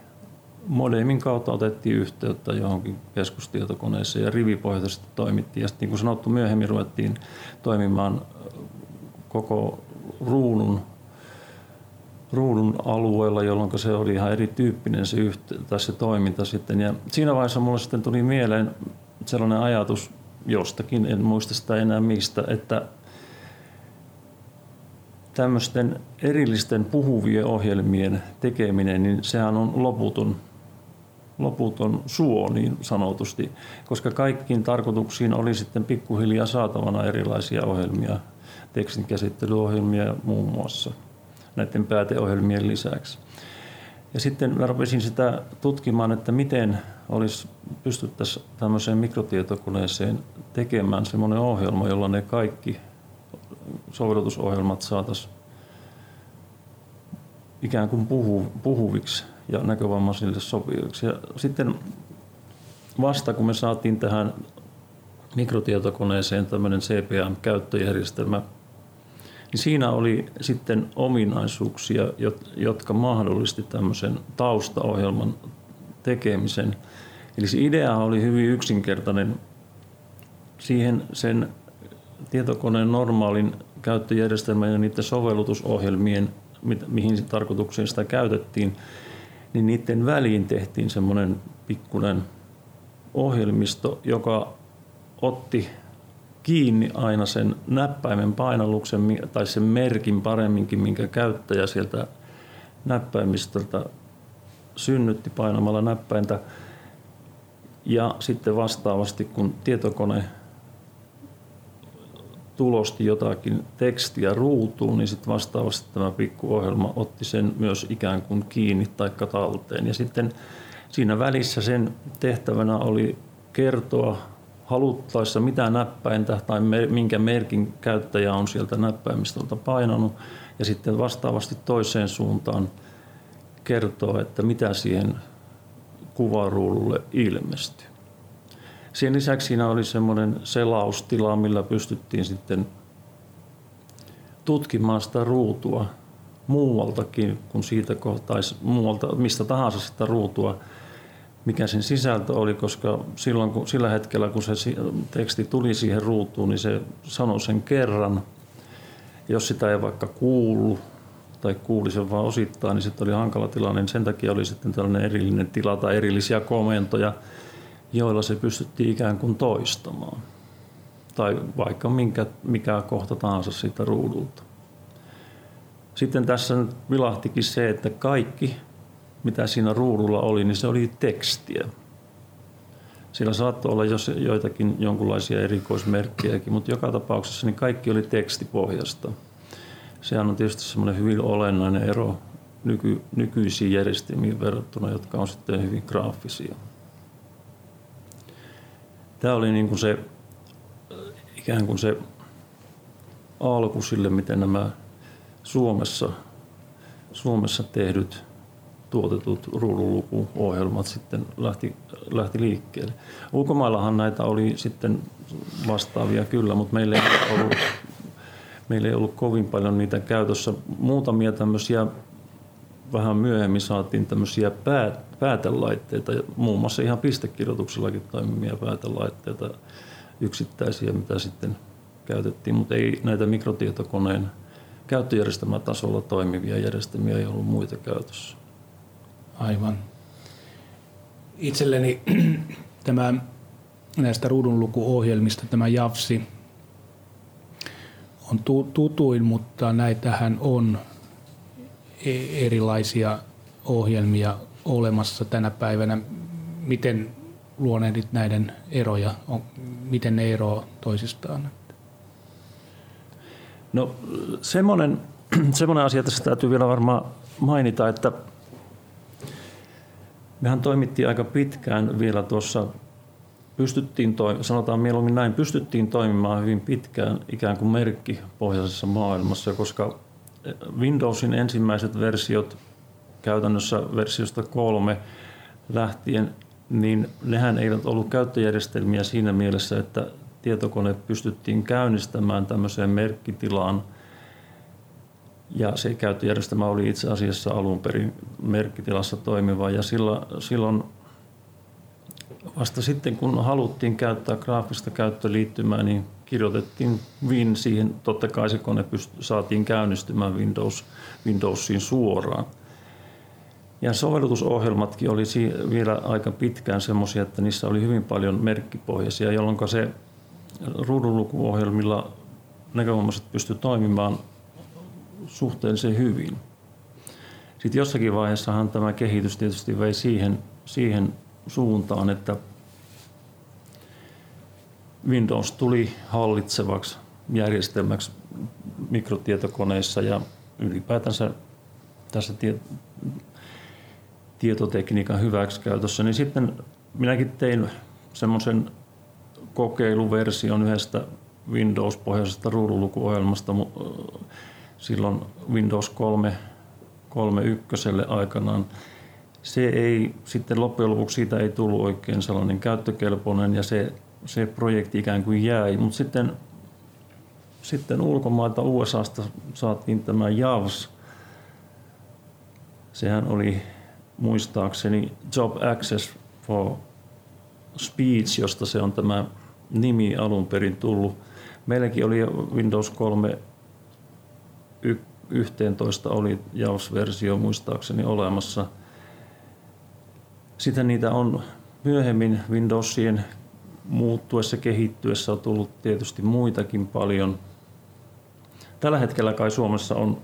modemin kautta otettiin yhteyttä johonkin keskustietokoneeseen ja rivipohjaisesti toimittiin. Ja sitten niin kuin sanottu, myöhemmin ruvettiin toimimaan koko ruudun, ruudun alueella, jolloin se oli ihan erityyppinen se, yhte, tai se toiminta sitten. Ja siinä vaiheessa mulle sitten tuli mieleen sellainen ajatus jostakin, en muista sitä enää mistä, että tämmöisten erillisten puhuvien ohjelmien tekeminen, niin sehän on loputon, loputon suo niin sanotusti, koska kaikkiin tarkoituksiin oli sitten pikkuhiljaa saatavana erilaisia ohjelmia, tekstinkäsittelyohjelmia muun muassa näiden pääteohjelmien lisäksi. Ja sitten mä rupesin sitä tutkimaan, että miten olisi pystyttäisiin tämmöiseen mikrotietokoneeseen tekemään semmoinen ohjelma, jolla ne kaikki sovellutusohjelmat saataisiin ikään kuin puhu, puhuviksi ja näkövammaisille sopiviksi. Ja sitten vasta kun me saatiin tähän mikrotietokoneeseen tämmöinen CPM-käyttöjärjestelmä, niin siinä oli sitten ominaisuuksia, jotka mahdollisti tämmöisen taustaohjelman tekemisen. Eli se idea oli hyvin yksinkertainen. Siihen sen tietokoneen normaalin käyttöjärjestelmän ja niiden sovellutusohjelmien, mihin tarkoitukseen sitä käytettiin, niin niiden väliin tehtiin semmoinen pikkuinen ohjelmisto, joka otti kiinni aina sen näppäimen painalluksen tai sen merkin paremminkin, minkä käyttäjä sieltä näppäimistöltä synnytti painamalla näppäintä. Ja sitten vastaavasti, kun tietokone tulosti jotakin tekstiä ruutuun, niin sitten vastaavasti tämä pikkuohjelma otti sen myös ikään kuin kiinni tai talteen. Ja sitten siinä välissä sen tehtävänä oli kertoa haluttaessa mitä näppäintä tai minkä merkin käyttäjä on sieltä näppäimistöltä painanut ja sitten vastaavasti toiseen suuntaan kertoa, että mitä siihen kuvaruudulle ilmestyy. Sen lisäksi siinä oli semmoinen selaustila, millä pystyttiin sitten tutkimaan sitä ruutua muualtakin kuin siitä kohtaisi muualta, mistä tahansa sitä ruutua, mikä sen sisältö oli, koska silloin, kun, sillä hetkellä kun se teksti tuli siihen ruutuun, niin se sanoi sen kerran. Jos sitä ei vaikka kuulu tai kuuli sen vaan osittain, niin sitten oli hankala tilanne. Sen takia oli sitten tällainen erillinen tila tai erillisiä komentoja, joilla se pystyttiin ikään kuin toistamaan. Tai vaikka minkä, mikä kohta tahansa siitä ruudulta. Sitten tässä nyt vilahtikin se, että kaikki, mitä siinä ruudulla oli, niin se oli tekstiä. Sillä saattoi olla jos joitakin jonkinlaisia erikoismerkkejäkin, mutta joka tapauksessa niin kaikki oli tekstipohjasta. Sehän on tietysti semmoinen hyvin olennainen ero nyky, nykyisiin järjestelmiin verrattuna, jotka on sitten hyvin graafisia. Tämä oli niin kuin se ikään kuin se alku sille, miten nämä Suomessa, Suomessa tehdyt tuotetut ruudunlukuohjelmat sitten lähti, lähti liikkeelle. Ulkomaillahan näitä oli sitten vastaavia kyllä, mutta meillä ei ollut, meillä ei ollut kovin paljon niitä käytössä. Muutamia tämmöisiä vähän myöhemmin saatiin tämmöisiä päät, päätelaitteita, muun muassa ihan pistekirjoituksellakin toimivia päätelaitteita, yksittäisiä, mitä sitten käytettiin, mutta ei näitä mikrotietokoneen käyttöjärjestelmätasolla toimivia järjestelmiä ei ollut muita käytössä. Aivan. Itselleni <clears throat> tämä näistä ruudunlukuohjelmista tämä JAVSI on tutuin, mutta näitähän on erilaisia ohjelmia olemassa tänä päivänä. Miten luonehdit näiden eroja? Miten ne eroavat toisistaan? No semmoinen, <clears throat> semmoinen asia tässä täytyy vielä varmaan mainita, että mehän toimittiin aika pitkään vielä tuossa, pystyttiin, sanotaan mieluummin näin, pystyttiin toimimaan hyvin pitkään ikään kuin merkkipohjaisessa maailmassa, koska Windowsin ensimmäiset versiot, käytännössä versiosta kolme lähtien, niin nehän eivät ollut käyttöjärjestelmiä siinä mielessä, että tietokone pystyttiin käynnistämään tämmöiseen merkkitilaan. Ja se käyttöjärjestelmä oli itse asiassa alun perin merkkitilassa toimiva. Ja silloin vasta sitten, kun haluttiin käyttää graafista käyttöliittymää, niin kirjoitettiin Win siihen. Totta kai se kone pyst- saatiin käynnistymään Windows, Windowsiin suoraan. Ja sovellutusohjelmatkin oli vielä aika pitkään semmoisia, että niissä oli hyvin paljon merkkipohjaisia, jolloin se ruudunlukuohjelmilla näkövammaiset pysty toimimaan suhteellisen hyvin. Sitten jossakin vaiheessahan tämä kehitys tietysti vei siihen, siihen suuntaan, että Windows tuli hallitsevaksi järjestelmäksi mikrotietokoneissa ja ylipäätänsä tässä tie, tietotekniikan hyväksikäytössä, niin sitten minäkin tein semmoisen kokeiluversion yhdestä Windows-pohjaisesta ruudunlukuohjelmasta silloin Windows 3, 3.1 aikanaan. Se ei sitten loppujen lopuksi siitä ei tullut oikein sellainen käyttökelpoinen ja se, se projekti ikään kuin jäi. Mutta sitten, sitten ulkomailta USAsta saatiin tämä JAWS. Sehän oli muistaakseni Job Access for Speech, josta se on tämä nimi alun perin tullut. Meilläkin oli Windows 3 11 oli JAWS-versio muistaakseni olemassa. Sitten niitä on myöhemmin Windowsien muuttuessa, kehittyessä on tullut tietysti muitakin paljon. Tällä hetkellä kai Suomessa on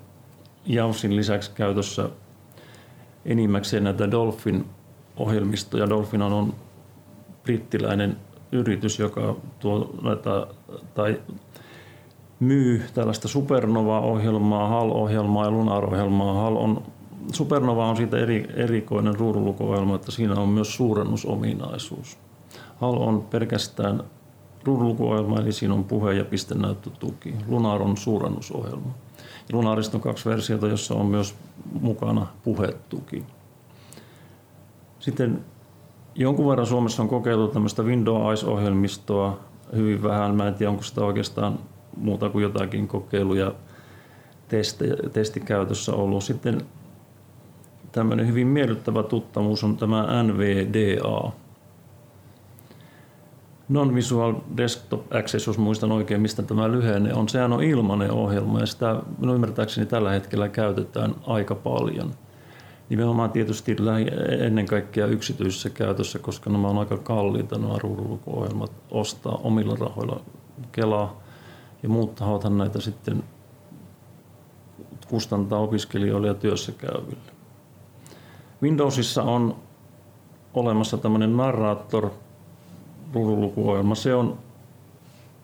JAWSin lisäksi käytössä enimmäkseen näitä Dolphin-ohjelmistoja. Dolphin on brittiläinen yritys, joka tuo näitä, tai myy tällaista Supernova-ohjelmaa, HAL-ohjelmaa ja Lunar-ohjelmaa. HAL on, Supernova on siitä eri, erikoinen ruudunlukuohjelma, että siinä on myös suurennusominaisuus. HAL on pelkästään ruudunlukuohjelma, eli siinä on puhe- ja pistenäyttötuki. Lunar on suurennusohjelma. Lunarista on kaksi versiota, jossa on myös mukana puhetuki. Sitten Jonkun verran Suomessa on kokeiltu tämmöistä Windows Eyes-ohjelmistoa hyvin vähän. Mä en tiedä, onko sitä oikeastaan muuta kuin jotakin kokeiluja testikäytössä ollut. Sitten tämmöinen hyvin miellyttävä tuttamus on tämä NVDA. Non-Visual Desktop Access, jos muistan oikein, mistä tämä lyhenne on. Sehän on ilmainen ohjelma ja sitä minun ymmärtääkseni tällä hetkellä käytetään aika paljon – Nimenomaan tietysti ennen kaikkea yksityisessä käytössä, koska nämä on aika kalliita nämä ruudunlukuohjelmat ostaa omilla rahoilla. Kela ja muut tahothan näitä sitten kustantaa opiskelijoille ja työssä käyville. Windowsissa on olemassa tämmöinen narrator ruudunlukuohjelma. Se on,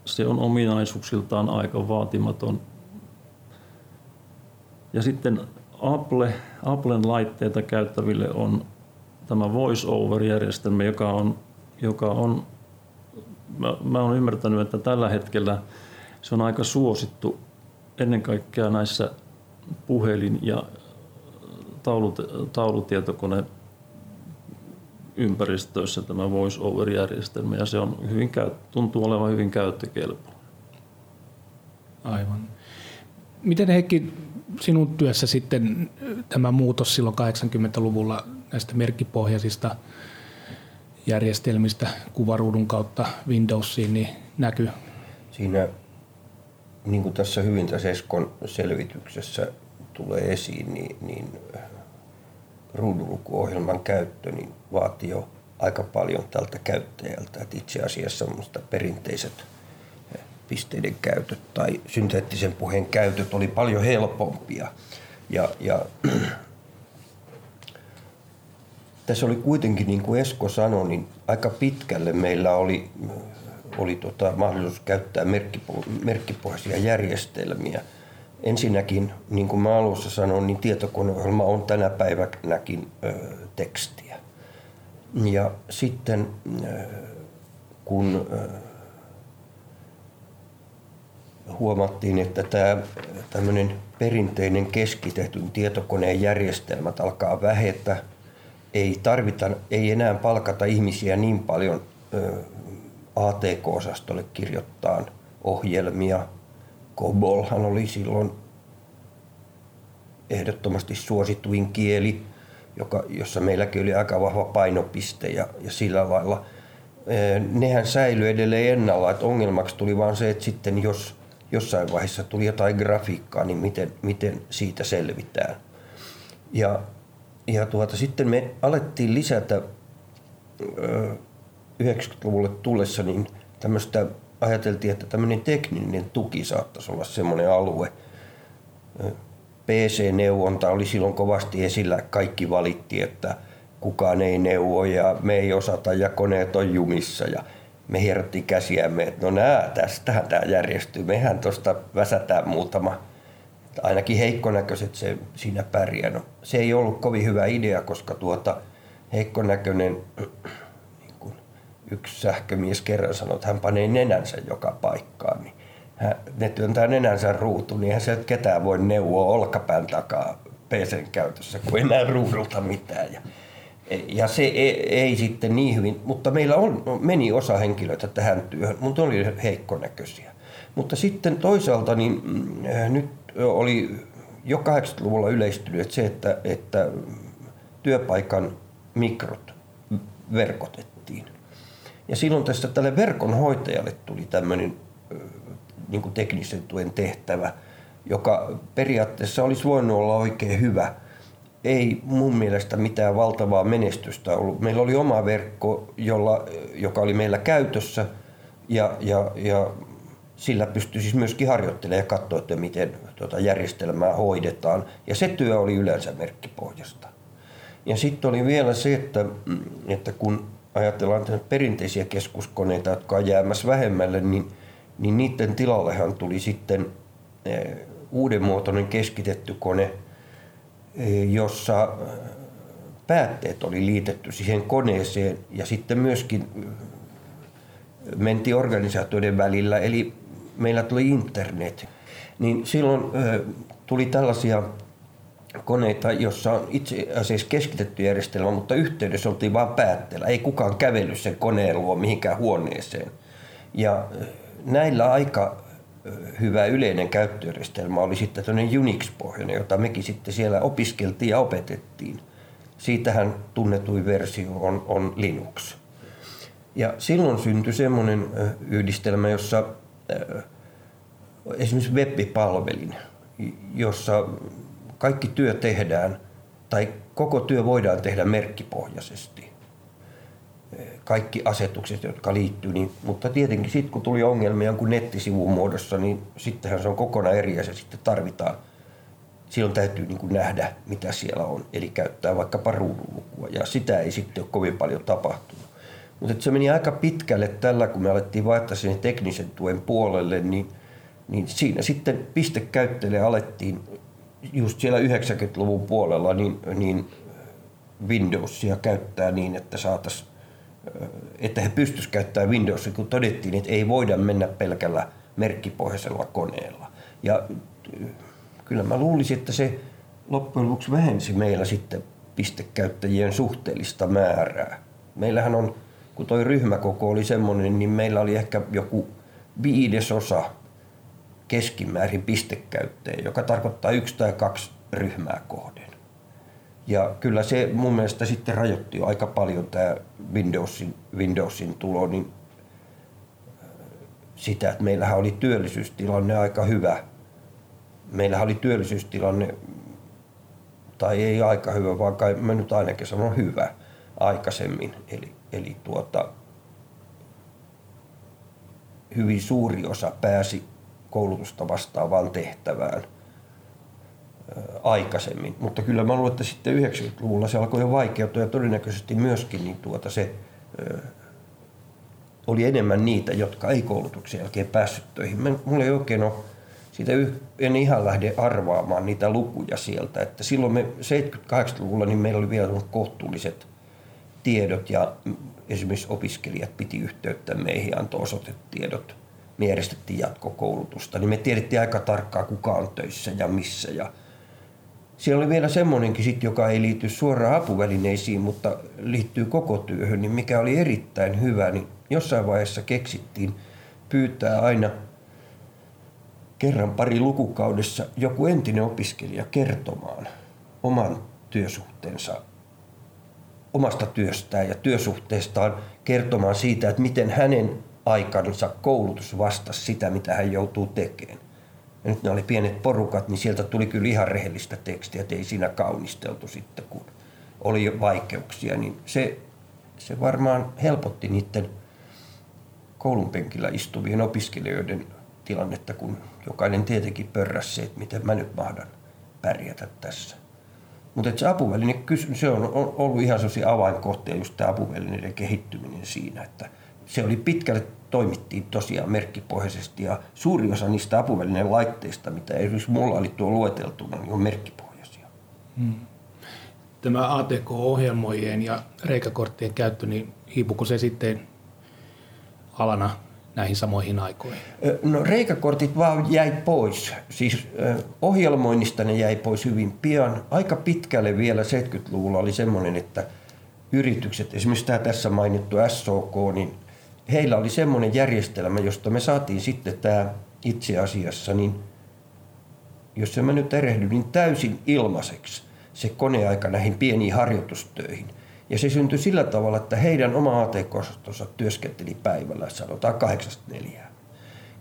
se on ominaisuuksiltaan aika vaatimaton. Ja sitten Apple, Applen laitteita käyttäville on tämä voice-over-järjestelmä, joka on, joka on mä, mä olen ymmärtänyt, että tällä hetkellä se on aika suosittu ennen kaikkea näissä puhelin- ja taulut, taulutietokone ympäristöissä tämä voice-over-järjestelmä ja se on hyvin, tuntuu olevan hyvin käyttökelpoinen. Aivan. Miten Heikki sinun työssä sitten tämä muutos silloin 80-luvulla näistä merkkipohjaisista järjestelmistä kuvaruudun kautta Windowsiin, niin näky? Siinä, niin kuin tässä hyvin tässä Eskon selvityksessä tulee esiin, niin, niin ruudunlukuohjelman käyttö niin vaatii jo aika paljon tältä käyttäjältä. Että itse asiassa perinteiset pisteiden käytöt tai synteettisen puheen käytöt oli paljon helpompia. Ja, ja <clears throat> tässä oli kuitenkin, niin kuin Esko sanoi, niin aika pitkälle meillä oli, oli tota, mahdollisuus käyttää merkkipo, merkkipohjaisia järjestelmiä. Ensinnäkin, niin kuin mä alussa sanoin, niin tietokoneohjelma on tänä päivänäkin ö, tekstiä. Ja sitten ö, kun ö, huomattiin, että tämä tämmöinen perinteinen keskitetyn tietokoneen järjestelmät alkaa vähetä. Ei tarvita, ei enää palkata ihmisiä niin paljon ATK-osastolle kirjoittaa ohjelmia. Kobolhan oli silloin ehdottomasti suosituin kieli, joka, jossa meilläkin oli aika vahva painopiste ja, ja sillä lailla. Nehän säilyi edelleen ennalla, että ongelmaksi tuli vaan se, että sitten jos jossain vaiheessa tuli jotain grafiikkaa, niin miten, miten siitä selvitään. Ja, ja tuota, sitten me alettiin lisätä ö, 90-luvulle tullessa niin tämmöistä, ajateltiin, että tämmöinen tekninen tuki saattaisi olla semmoinen alue. PC-neuvonta oli silloin kovasti esillä, kaikki valitti, että kukaan ei neuvo ja me ei osata ja koneet on jumissa ja me hierottiin käsiämme, että no nää, tästähän tämä järjestyy. Mehän tuosta väsätään muutama, ainakin heikkonäköiset se siinä pärjää. No, se ei ollut kovin hyvä idea, koska tuota heikkonäköinen yksi sähkömies kerran sanoi, että hän panee nenänsä joka paikkaan. Niin hän, ne työntää nenänsä ruutu, niin hän sieltä ketään voi neuvoa olkapään takaa PCn käytössä, kun ei näe ruudulta mitään. Ja ja se ei, ei sitten niin hyvin, mutta meillä on, meni osa henkilöitä tähän työhön, mutta oli heikkonäköisiä. Mutta sitten toisaalta niin mm, nyt oli jo 80-luvulla yleistynyt se, että, että työpaikan mikrot verkotettiin. Ja silloin tästä tälle verkon hoitajalle tuli tämmöinen niin kuin teknisen tuen tehtävä, joka periaatteessa olisi voinut olla oikein hyvä – ei mun mielestä mitään valtavaa menestystä ollut. Meillä oli oma verkko, jolla, joka oli meillä käytössä ja, ja, ja sillä pystyi siis myöskin harjoittelemaan ja katsoa, että miten tuota järjestelmää hoidetaan. Ja se työ oli yleensä merkkipohjasta. Ja sitten oli vielä se, että, että kun ajatellaan perinteisiä keskuskoneita, jotka on jäämässä vähemmälle, niin, niin niiden tilallehan tuli sitten eh, uudenmuotoinen keskitetty kone – jossa päätteet oli liitetty siihen koneeseen ja sitten myöskin menti organisaatioiden välillä, eli meillä tuli internet. Niin silloin tuli tällaisia koneita, jossa on itse asiassa keskitetty järjestelmä, mutta yhteydessä oltiin vain päätteellä. Ei kukaan kävellyt sen koneen luo mihinkään huoneeseen. Ja näillä aika hyvä yleinen käyttöjärjestelmä oli sitten tämmöinen Unix-pohjainen, jota mekin sitten siellä opiskeltiin ja opetettiin. Siitähän tunnetuin versio on, on Linux. Ja silloin syntyi semmoinen yhdistelmä, jossa esimerkiksi web-palvelin, jossa kaikki työ tehdään tai koko työ voidaan tehdä merkkipohjaisesti kaikki asetukset, jotka liittyy, niin, mutta tietenkin sitten kun tuli ongelmia jonkun nettisivun muodossa, niin sittenhän se on kokonaan eri ja se sitten tarvitaan. Silloin täytyy niin kuin nähdä, mitä siellä on, eli käyttää vaikkapa ruudunlukua, ja sitä ei sitten ole kovin paljon tapahtunut. Mutta se meni aika pitkälle tällä, kun me alettiin vaihtaa sen teknisen tuen puolelle, niin, niin siinä sitten pistekäyttäjille alettiin just siellä 90-luvun puolella niin, niin Windowsia käyttää niin, että saataisiin että he pystyisivät käyttämään Windowsia, kun todettiin, että ei voida mennä pelkällä merkkipohjaisella koneella. Ja kyllä mä luulisin, että se loppujen lopuksi vähensi meillä sitten pistekäyttäjien suhteellista määrää. Meillähän on, kun toi ryhmäkoko oli semmoinen, niin meillä oli ehkä joku viidesosa keskimäärin pistekäyttäjä, joka tarkoittaa yksi tai kaksi ryhmää kohden. Ja kyllä se mun mielestä sitten rajoitti aika paljon tämä Windowsin, Windowsin tulo, niin sitä, että meillähän oli työllisyystilanne aika hyvä. Meillähän oli työllisyystilanne, tai ei aika hyvä, vaan kai mä nyt ainakin sanon hyvä aikaisemmin. Eli, eli tuota, hyvin suuri osa pääsi koulutusta vastaavaan tehtävään aikaisemmin. Mutta kyllä mä luulen, että sitten 90-luvulla se alkoi jo vaikeutua ja todennäköisesti myöskin niin tuota se oli enemmän niitä, jotka ei koulutuksen jälkeen päässyt töihin. Mulla ei oikein ole siitä en ihan lähde arvaamaan niitä lukuja sieltä. Että silloin me 78-luvulla niin meillä oli vielä kohtuulliset tiedot ja esimerkiksi opiskelijat piti yhteyttä meihin, antoi osoitetiedot. Me järjestettiin jatkokoulutusta, niin me tiedettiin aika tarkkaan kuka on töissä ja missä. Ja siellä oli vielä semmoinenkin sit, joka ei liity suoraan apuvälineisiin, mutta liittyy koko työhön, niin mikä oli erittäin hyvä, niin jossain vaiheessa keksittiin pyytää aina kerran pari lukukaudessa joku entinen opiskelija kertomaan oman työsuhteensa omasta työstään ja työsuhteestaan kertomaan siitä, että miten hänen aikansa koulutus vastasi sitä, mitä hän joutuu tekemään. Ja nyt ne oli pienet porukat, niin sieltä tuli kyllä ihan rehellistä tekstiä, että ei siinä kaunisteltu sitten, kun oli vaikeuksia. Niin se, se varmaan helpotti niiden koulun penkillä istuvien opiskelijoiden tilannetta, kun jokainen tietenkin pörräsi se, että miten mä nyt mahdan pärjätä tässä. Mutta se apuväline, se on ollut ihan sellaisia avainkohtia, just tämä apuvälineiden kehittyminen siinä, että se oli pitkälle toimittiin tosiaan merkkipohjaisesti ja suuri osa niistä apuvälineen laitteista, mitä esimerkiksi mulla oli tuo lueteltuna, niin on merkkipohjaisia. Hmm. Tämä ATK-ohjelmoijien ja reikäkorttien käyttö, niin hiipuko se sitten alana näihin samoihin aikoihin? No reikäkortit vaan jäi pois. Siis ohjelmoinnista ne jäi pois hyvin pian. Aika pitkälle vielä 70-luvulla oli semmoinen, että yritykset, esimerkiksi tämä tässä mainittu SOK, niin heillä oli semmoinen järjestelmä, josta me saatiin sitten tämä itse asiassa, niin jos en mä nyt erehdy, niin täysin ilmaiseksi se koneaika näihin pieniin harjoitustöihin – ja se syntyi sillä tavalla, että heidän oma ATK-osastonsa työskenteli päivällä, sanotaan 8-4.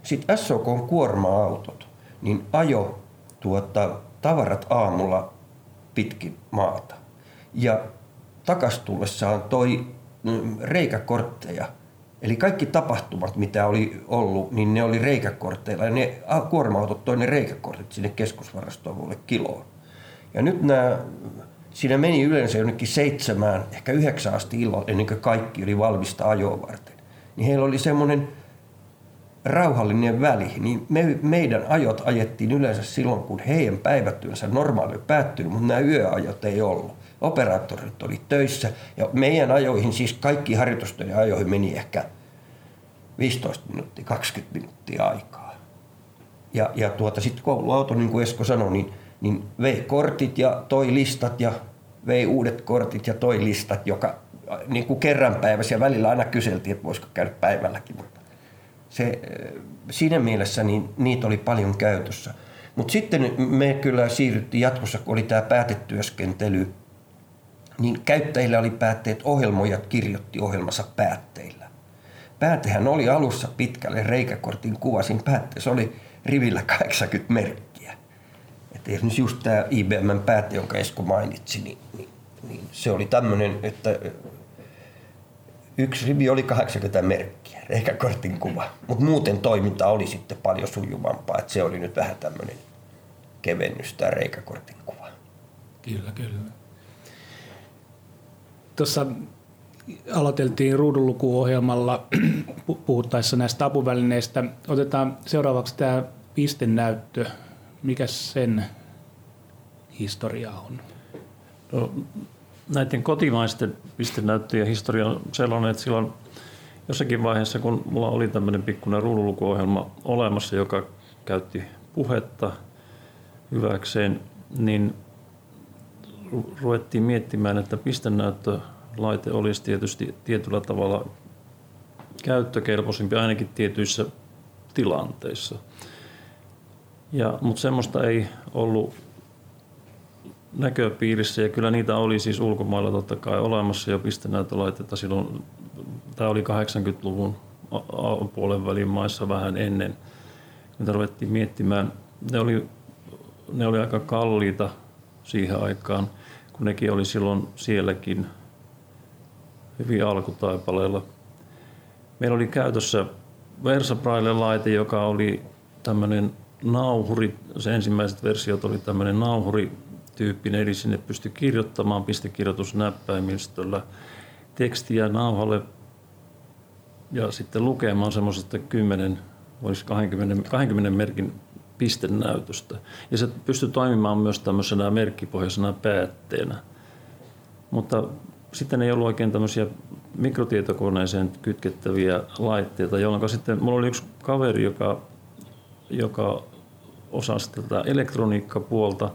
Sitten SOK kuorma-autot, niin ajo tuota, tavarat aamulla pitkin maata. Ja takastullessaan toi mm, reikäkortteja, eli kaikki tapahtumat, mitä oli ollut, niin ne oli reikäkortteilla. Ja ne kuorma-autot toi ne reikäkortit sinne keskusvarastoon kiloon. Ja nyt nämä Siinä meni yleensä jonnekin seitsemään, ehkä yhdeksän asti illalla, ennen kuin kaikki oli valmista ajoa varten. Niin heillä oli semmoinen rauhallinen väli, niin me, meidän ajot ajettiin yleensä silloin, kun heidän päivätyönsä normaali oli päättynyt, mutta nämä yöajot ei ollut. Operaattorit oli töissä ja meidän ajoihin, siis kaikki harjoitusten ajoihin meni ehkä 15 minuuttia, 20 minuuttia aikaa. Ja, ja tuota, sitten kouluauto, niin kuin Esko sanoi, niin niin vei kortit ja toi listat ja vei uudet kortit ja toi listat, joka niin kuin kerran päivässä ja välillä aina kyseltiin, että voisiko käydä päivälläkin. Mutta se, siinä mielessä niin niitä oli paljon käytössä. Mutta sitten me kyllä siirryttiin jatkossa, kun oli tämä päätetyöskentely, niin käyttäjillä oli päätteet, ohjelmoijat kirjoitti ohjelmassa päätteillä. Päätehän oli alussa pitkälle reikäkortin kuvasin päätteessä oli rivillä 80 merkkiä. Että esimerkiksi just tämä IBMn pääte, jonka Esko mainitsi, niin, niin, niin se oli tämmöinen, että yksi rivi oli 80 merkkiä, ehkä kortin kuva. Mutta muuten toiminta oli sitten paljon sujuvampaa, että se oli nyt vähän tämmöinen kevennys tämä reikäkortin kuva. Kyllä, kyllä. Tuossa aloiteltiin ruudunlukuohjelmalla <clears throat> puhuttaessa näistä apuvälineistä. Otetaan seuraavaksi tämä pistenäyttö mikä sen historia on? No, näiden kotimaisten pistenäyttöjen historia on sellainen, että silloin jossakin vaiheessa, kun mulla oli tämmöinen pikkuinen ruudunlukuohjelma olemassa, joka käytti puhetta hyväkseen, niin ruvettiin miettimään, että pistenäyttölaite olisi tietysti tietyllä tavalla käyttökelpoisempi ainakin tietyissä tilanteissa – ja, mutta semmoista ei ollut näköpiirissä ja kyllä niitä oli siis ulkomailla totta kai olemassa jo pistenäytölaitteita silloin. Tämä oli 80-luvun puolen välin maissa vähän ennen. Me ruvettiin miettimään, ne oli, ne oli aika kalliita siihen aikaan, nekin oli silloin sielläkin hyvin alkutaipaleella. Meillä oli käytössä Versabraille-laite, joka oli tämmöinen nauhuri, se ensimmäiset versiot oli tämmöinen nauhurityyppinen, eli sinne pystyi kirjoittamaan pistekirjoitusnäppäimistöllä tekstiä nauhalle ja sitten lukemaan semmoisesta 10, olisi 20, 20 merkin pistenäytöstä. Ja se pystyi toimimaan myös tämmöisenä merkkipohjaisena päätteenä. Mutta sitten ei ollut oikein tämmöisiä mikrotietokoneeseen kytkettäviä laitteita, jolloin sitten mulla oli yksi kaveri, joka, joka osasi tätä elektroniikkapuolta.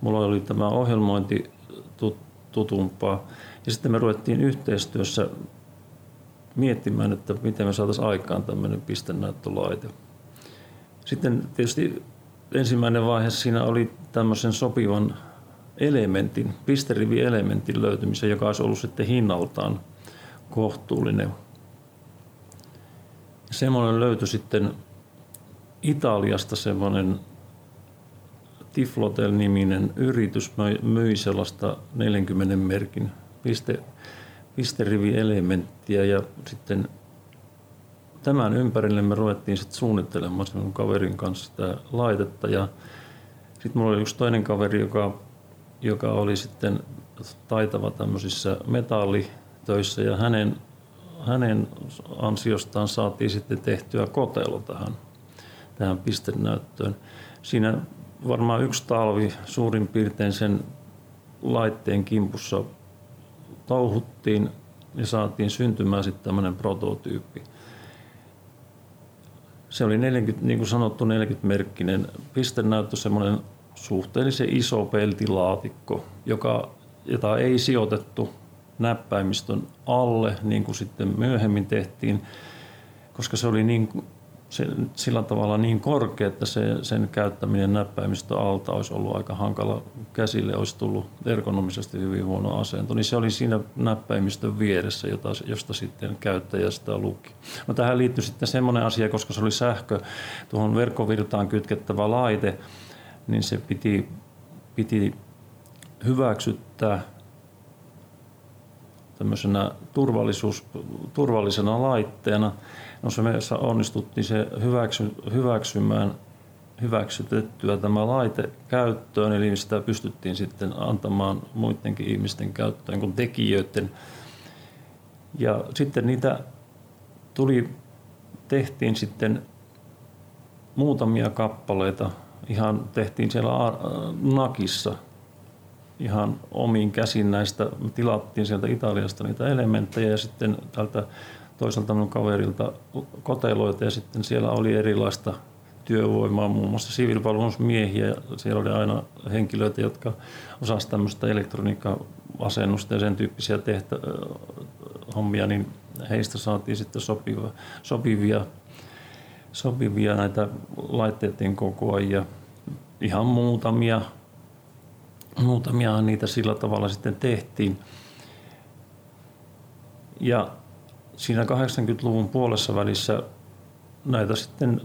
Mulla oli tämä ohjelmointi tutumpaa. Ja sitten me ruvettiin yhteistyössä miettimään, että miten me saataisiin aikaan tämmöinen pistennäyttölaite. Sitten tietysti ensimmäinen vaihe siinä oli tämmöisen sopivan elementin, pisterivi-elementin löytymisen, joka olisi ollut sitten hinnaltaan kohtuullinen. Semmoinen löytyi sitten Italiasta semmoinen Tiflotel-niminen yritys myi sellaista 40 merkin piste, pisterivi-elementtiä ja sitten tämän ympärille me ruvettiin sitten suunnittelemaan sen kaverin kanssa sitä laitetta ja sitten mulla oli yksi toinen kaveri, joka, joka oli sitten taitava tämmöisissä metallitöissä ja hänen, hänen ansiostaan saatiin sitten tehtyä kotelo tähän, tähän pistenäyttöön. Siinä varmaan yksi talvi suurin piirtein sen laitteen kimpussa touhuttiin ja saatiin syntymään sitten tämmöinen prototyyppi. Se oli 40, niin kuin sanottu 40-merkkinen pistenäyttö, semmoinen suhteellisen iso peltilaatikko, joka, jota ei sijoitettu näppäimistön alle, niin kuin sitten myöhemmin tehtiin, koska se oli niin sillä tavalla niin korkea, että se, sen käyttäminen näppäimistö alta olisi ollut aika hankala käsille, olisi tullut ergonomisesti hyvin huono asento, niin se oli siinä näppäimistön vieressä, jota, josta sitten käyttäjä sitä luki. No tähän liittyy sitten semmoinen asia, koska se oli sähkö tuohon verkkovirtaan kytkettävä laite, niin se piti, piti hyväksyttää tämmöisenä turvallisuus, turvallisena laitteena. Se me onnistuttiin se hyväksy, hyväksymään hyväksytettyä tämä laite käyttöön, eli sitä pystyttiin sitten antamaan muidenkin ihmisten käyttöön kuin tekijöiden. Ja sitten niitä tuli, tehtiin sitten muutamia kappaleita, ihan tehtiin siellä Nakissa – ihan omiin käsin näistä. Tilattiin sieltä Italiasta niitä elementtejä ja sitten tältä toiselta minun kaverilta koteloita ja sitten siellä oli erilaista työvoimaa, muun muassa siviilipalvelusmiehiä. Siellä oli aina henkilöitä, jotka osasivat tämmöistä elektroniikka-asennusta ja sen tyyppisiä tehtä, hommia, niin heistä saatiin sitten sopiva, sopivia, sopivia näitä laitteiden kokoajia. Ihan muutamia Muutamia niitä sillä tavalla sitten tehtiin. Ja siinä 80-luvun puolessa välissä näitä sitten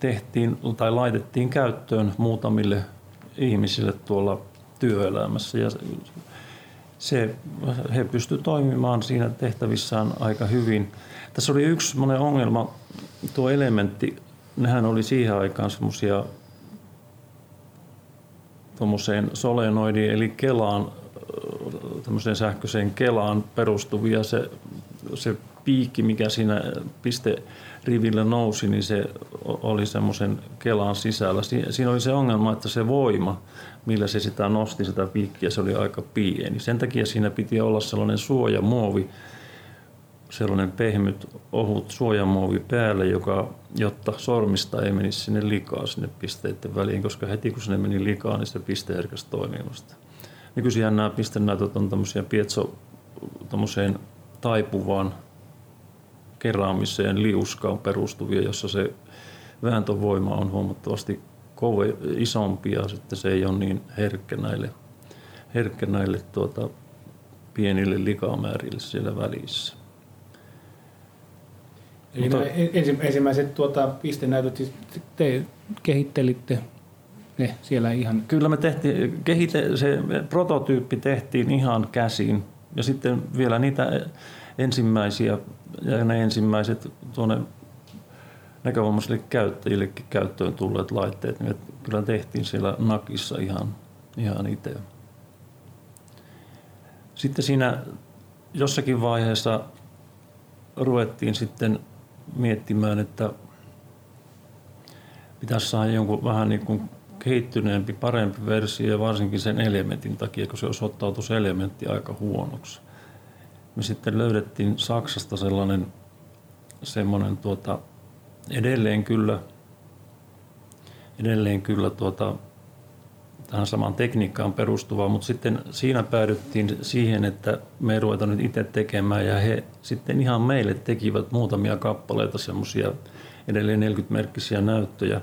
tehtiin tai laitettiin käyttöön muutamille ihmisille tuolla työelämässä. Ja se, he pystyivät toimimaan siinä tehtävissään aika hyvin. Tässä oli yksi ongelma, tuo elementti, nehän oli siihen aikaan semmoisia tuommoiseen solenoidiin eli kelaan, tämmöiseen sähköiseen kelaan perustuvia. Se, se piikki, mikä siinä pisterivillä nousi, niin se oli semmoisen kelaan sisällä. Siinä oli se ongelma, että se voima, millä se sitä nosti sitä piikkiä, se oli aika pieni. Sen takia siinä piti olla sellainen suojamuovi, sellainen pehmyt, ohut suojamuovi päälle, joka, jotta sormista ei menisi sinne likaa sinne pisteiden väliin, koska heti kun sinne meni likaa, niin se piste herkäsi toimimasta. Nykyisin nämä pistenäytöt on tämmöisiä pietso, taipuvaan keräämiseen liuskaan perustuvia, jossa se vääntövoima on huomattavasti kove, isompi ja sitten se ei ole niin herkkä näille, herkkä näille tuota, pienille likamäärille siellä välissä. Eli Mutta, ensimmäiset tuota, pistenäytöt, siis te kehittelitte ne siellä ihan? Kyllä me tehtiin, kehite, se prototyyppi tehtiin ihan käsin ja sitten vielä niitä ensimmäisiä ja ne ensimmäiset tuonne näkövammaisille käyttäjillekin käyttöön tulleet laitteet, niin kyllä tehtiin siellä nakissa ihan, ihan itse. Sitten siinä jossakin vaiheessa ruvettiin sitten miettimään, että pitäisi saada jonkun vähän niin kuin kehittyneempi, parempi versio, varsinkin sen elementin takia, kun se osoittautui se elementti aika huonoksi. Me sitten löydettiin Saksasta sellainen semmoinen tuota, edelleen kyllä, edelleen kyllä tuota, tähän samaan tekniikkaan perustuva, mutta sitten siinä päädyttiin siihen, että me ei ruveta nyt itse tekemään ja he sitten ihan meille tekivät muutamia kappaleita semmoisia edelleen 40-merkkisiä näyttöjä,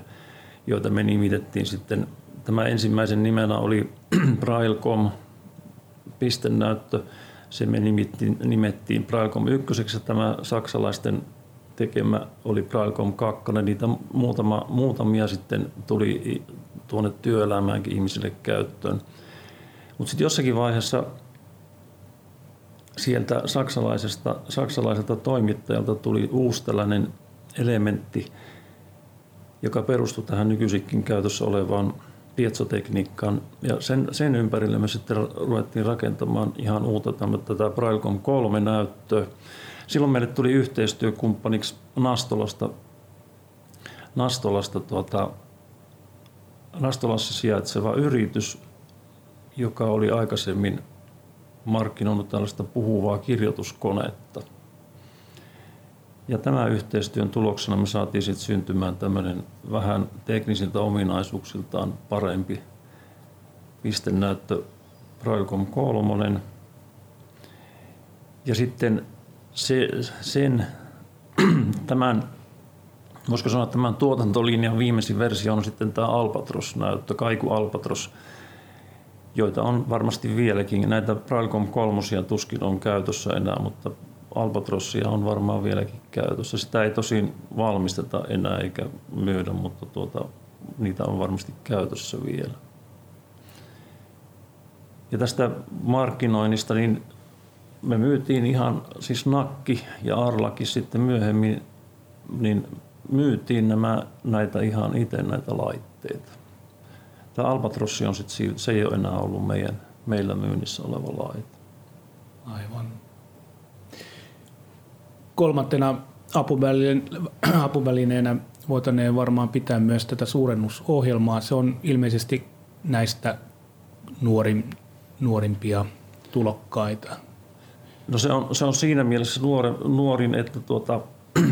joita me nimitettiin sitten. Tämä ensimmäisen nimenä oli <clears throat> Brailcom pistenäyttö. Se me nimettiin, nimettiin Brailcom 1 ja tämä saksalaisten tekemä oli Brailcom 2. Niitä muutama, muutamia sitten tuli tuonne työelämäänkin ihmisille käyttöön. Mutta sitten jossakin vaiheessa sieltä saksalaisesta, saksalaiselta toimittajalta tuli uusi tällainen elementti, joka perustui tähän nykyisinkin käytössä olevaan pietsotekniikkaan. Ja sen, sen ympärille me sitten ruvettiin rakentamaan ihan uutta tätä Brailcom 3 näyttöä. Silloin meille tuli yhteistyökumppaniksi Nastolasta, Nastolasta tuota, Nastolassa sijaitseva yritys, joka oli aikaisemmin markkinoinut tällaista puhuvaa kirjoituskonetta. Ja tämän yhteistyön tuloksena me saatiin sitten syntymään tämmöinen vähän teknisiltä ominaisuuksiltaan parempi pistenäyttö Brailcom 3. Ja sitten se, sen, <clears throat> tämän voisiko sanoa, tämän tuotantolinjan viimeisin versio on sitten tämä Albatros-näyttö, Kaiku Albatros, joita on varmasti vieläkin. Näitä Brailcom kolmosia tuskin on käytössä enää, mutta Albatrossia on varmaan vieläkin käytössä. Sitä ei tosin valmisteta enää eikä myydä, mutta tuota, niitä on varmasti käytössä vielä. Ja tästä markkinoinnista, niin me myytiin ihan, siis Nakki ja Arlaki sitten myöhemmin, niin myytiin nämä, näitä ihan itse näitä laitteita. Tämä Albatrossi on sitten, se ei ole enää ollut meidän, meillä myynnissä oleva laite. Aivan. Kolmantena <clears throat> apuvälineenä voitaneen varmaan pitää myös tätä suurennusohjelmaa. Se on ilmeisesti näistä nuorin, nuorimpia tulokkaita. No se on, se on siinä mielessä nuorin, nuorin että tuota,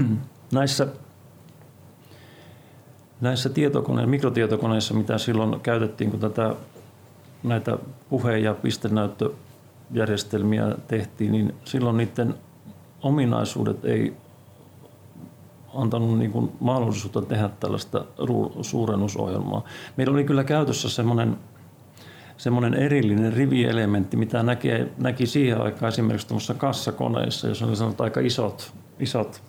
<clears throat> näissä näissä tietokone- mikrotietokoneissa, mitä silloin käytettiin, kun tätä, näitä puhe- ja pistenäyttöjärjestelmiä tehtiin, niin silloin niiden ominaisuudet ei antanut niin kuin mahdollisuutta tehdä tällaista suurennusohjelmaa. Meillä oli kyllä käytössä semmoinen, semmoinen erillinen rivielementti, mitä näki, näki siihen aikaan esimerkiksi kassakoneissa, jossa oli aika isot, isot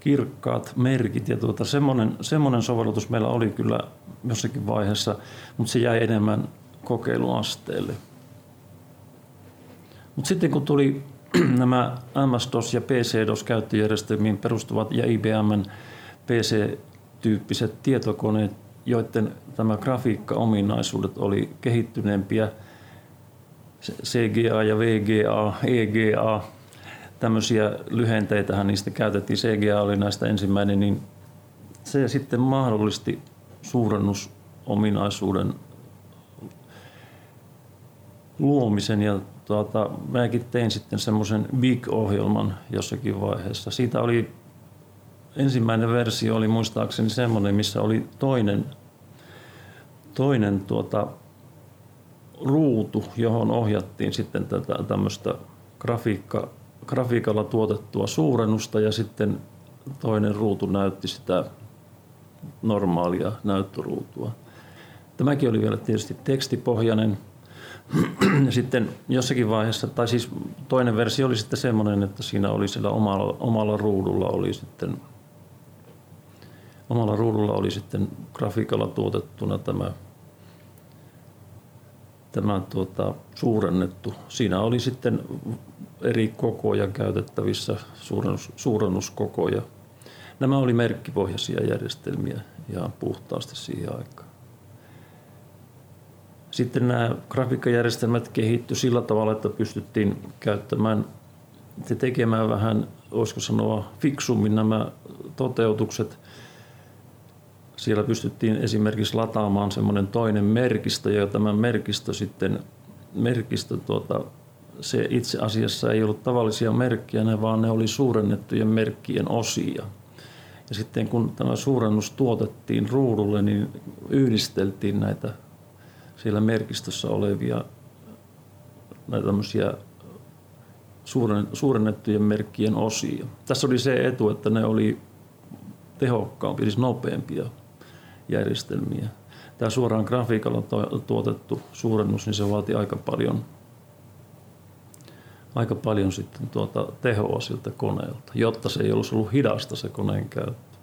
kirkkaat merkit ja tuota, semmoinen, semmoinen sovellutus meillä oli kyllä jossakin vaiheessa, mutta se jäi enemmän kokeiluasteelle. Mutta sitten kun tuli <clears throat> nämä MS-DOS ja PC-DOS käyttöjärjestelmiin perustuvat ja IBMn PC-tyyppiset tietokoneet, joiden tämä grafiikka-ominaisuudet oli kehittyneempiä, CGA ja VGA, EGA, tämmöisiä lyhenteitähän niistä käytettiin, CGA oli näistä ensimmäinen, niin se sitten mahdollisti suurennusominaisuuden luomisen ja tuota, mäkin tein sitten semmoisen Big-ohjelman jossakin vaiheessa. Siitä oli ensimmäinen versio oli muistaakseni semmoinen, missä oli toinen, toinen tuota, ruutu, johon ohjattiin sitten tätä tämmöistä grafiikka grafiikalla tuotettua suurennusta ja sitten toinen ruutu näytti sitä normaalia näyttöruutua. Tämäkin oli vielä tietysti tekstipohjainen, sitten jossakin vaiheessa, tai siis toinen versio oli sitten semmoinen, että siinä oli siellä omalla, omalla ruudulla oli sitten omalla ruudulla oli sitten grafiikalla tuotettuna tämä, tämä tuota, suurennettu. Siinä oli sitten eri kokoja käytettävissä, suurennus, suurennuskokoja. Nämä oli merkkipohjaisia järjestelmiä ja puhtaasti siihen aikaan. Sitten nämä grafiikkajärjestelmät kehittyi sillä tavalla, että pystyttiin käyttämään ja tekemään vähän, voisiko sanoa, fiksummin nämä toteutukset. Siellä pystyttiin esimerkiksi lataamaan semmoinen toinen merkistö, ja tämä merkistö sitten, merkistö tuota, se itse asiassa ei ollut tavallisia merkkejä, ne vaan ne oli suurennettujen merkkien osia. Ja sitten kun tämä suurennus tuotettiin ruudulle, niin yhdisteltiin näitä siellä merkistössä olevia näitä tämmöisiä suurennettujen merkkien osia. Tässä oli se etu, että ne oli tehokkaampia, siis nopeampia järjestelmiä. Tämä suoraan grafiikalla tuotettu suurennus, niin se vaati aika paljon, aika paljon sitten tuota tehoa siltä koneelta, jotta se ei olisi ollut hidasta se koneen käyttö.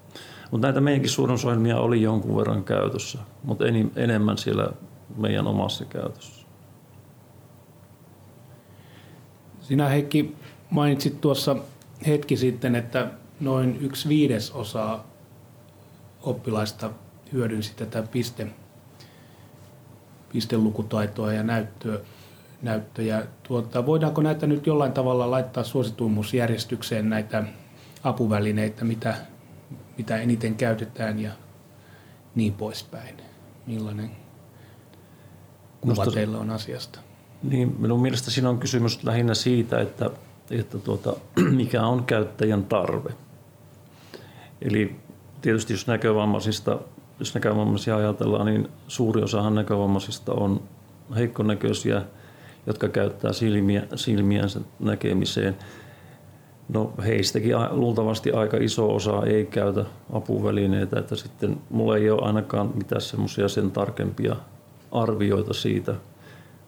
Mutta näitä meidänkin suurennusohjelmia oli jonkun verran käytössä, mutta enemmän siellä meidän omassa käytössä. Sinä Heikki mainitsit tuossa hetki sitten, että noin yksi viidesosa oppilaista hyödynsi tätä piste, pistelukutaitoa ja näyttöä, näyttöjä. Tuota, voidaanko näitä nyt jollain tavalla laittaa suosituimmuusjärjestykseen näitä apuvälineitä, mitä, mitä eniten käytetään ja niin poispäin? Millainen kuva Musta, teillä on asiasta? Niin, minun mielestä siinä on kysymys lähinnä siitä, että, että tuota, <clears throat> mikä on käyttäjän tarve. Eli tietysti jos näkövammaisista, jos näkövammaisia ajatellaan, niin suuri osahan näkövammaisista on heikkonäköisiä, jotka käyttää silmiä, silmiänsä näkemiseen. No heistäkin luultavasti aika iso osa ei käytä apuvälineitä, että sitten mulla ei ole ainakaan mitään semmoisia sen tarkempia arvioita siitä,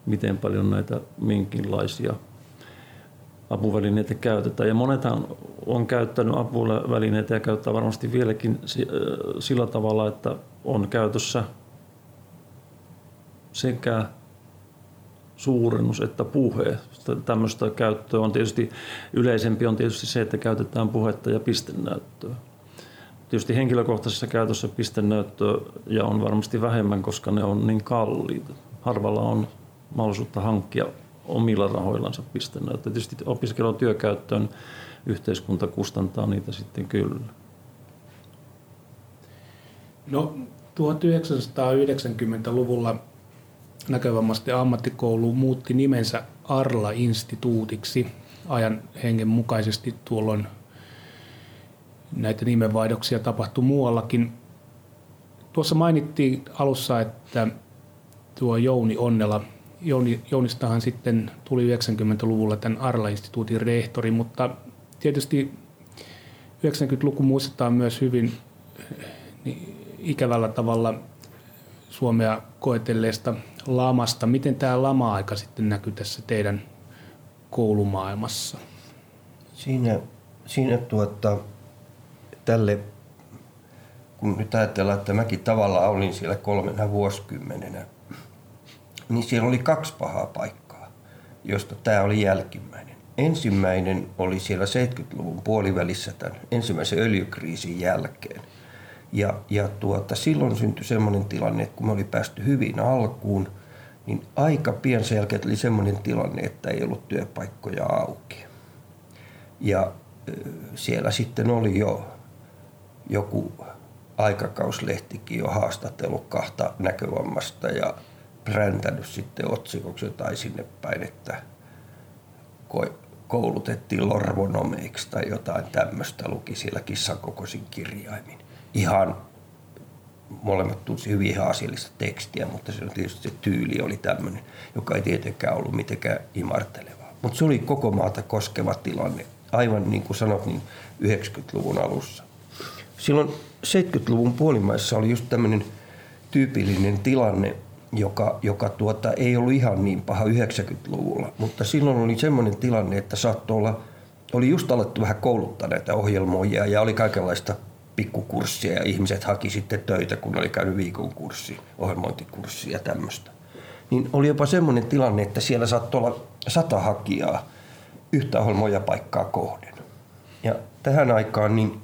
miten paljon näitä minkinlaisia apuvälineitä käytetään. Ja monethan on käyttänyt apuvälineitä ja käyttää varmasti vieläkin sillä tavalla, että on käytössä sekä suurennus että puhe. Tämmöistä käyttöä on tietysti yleisempi on tietysti se, että käytetään puhetta ja pistenäyttöä. Tietysti henkilökohtaisessa käytössä pistenäyttöä ja on varmasti vähemmän, koska ne on niin kalliita. Harvalla on mahdollisuutta hankkia omilla rahoillansa pistenäyttöä. Tietysti opiskelun työkäyttöön yhteiskunta kustantaa niitä sitten kyllä. No 1990-luvulla näkövammaisten ammattikoulu muutti nimensä Arla-instituutiksi ajan hengen mukaisesti tuolloin näitä nimenvaihdoksia tapahtui muuallakin. Tuossa mainittiin alussa, että tuo Jouni Onnela, Jouni, Jounistahan sitten tuli 90-luvulla tämän Arla-instituutin rehtori, mutta tietysti 90-luku muistetaan myös hyvin niin ikävällä tavalla Suomea koetelleesta lamasta. Miten tämä lama-aika sitten näkyy tässä teidän koulumaailmassa? Siinä, siinä tuota, tälle, kun nyt ajatellaan, että mäkin tavallaan olin siellä kolmena vuosikymmenenä, niin siellä oli kaksi pahaa paikkaa, josta tämä oli jälkimmäinen. Ensimmäinen oli siellä 70-luvun puolivälissä tämän ensimmäisen öljykriisin jälkeen. Ja, ja tuota, silloin syntyi sellainen tilanne, että kun me oli päästy hyvin alkuun, niin aika pian sen jälkeen oli sellainen tilanne, että ei ollut työpaikkoja auki. Ja siellä sitten oli jo joku aikakauslehtikin jo haastatellut kahta näkövammasta ja präntänyt sitten otsikoksi jotain sinne päin, että koulutettiin lorvonomeiksi tai jotain tämmöistä luki siellä kissakokoisin kirjaimin. Ihan molemmat tunsi hyvin ihan asiallista tekstiä, mutta se on tietysti se tyyli oli tämmöinen, joka ei tietenkään ollut mitenkään imartelevaa. Mutta se oli koko maata koskeva tilanne, aivan niin kuin sanot, niin 90-luvun alussa. Silloin 70-luvun puolimaissa oli just tämmöinen tyypillinen tilanne, joka, joka tuota, ei ollut ihan niin paha 90-luvulla. Mutta silloin oli semmoinen tilanne, että saattoi olla, oli just alettu vähän kouluttaa näitä ohjelmoijia ja oli kaikenlaista pikkukurssia ja ihmiset haki sitten töitä, kun oli käynyt viikon kurssi, ohjelmointikurssi ja tämmöistä. Niin oli jopa semmoinen tilanne, että siellä saattoi olla sata hakijaa yhtä ohjelmoijapaikkaa kohden. Ja tähän aikaan niin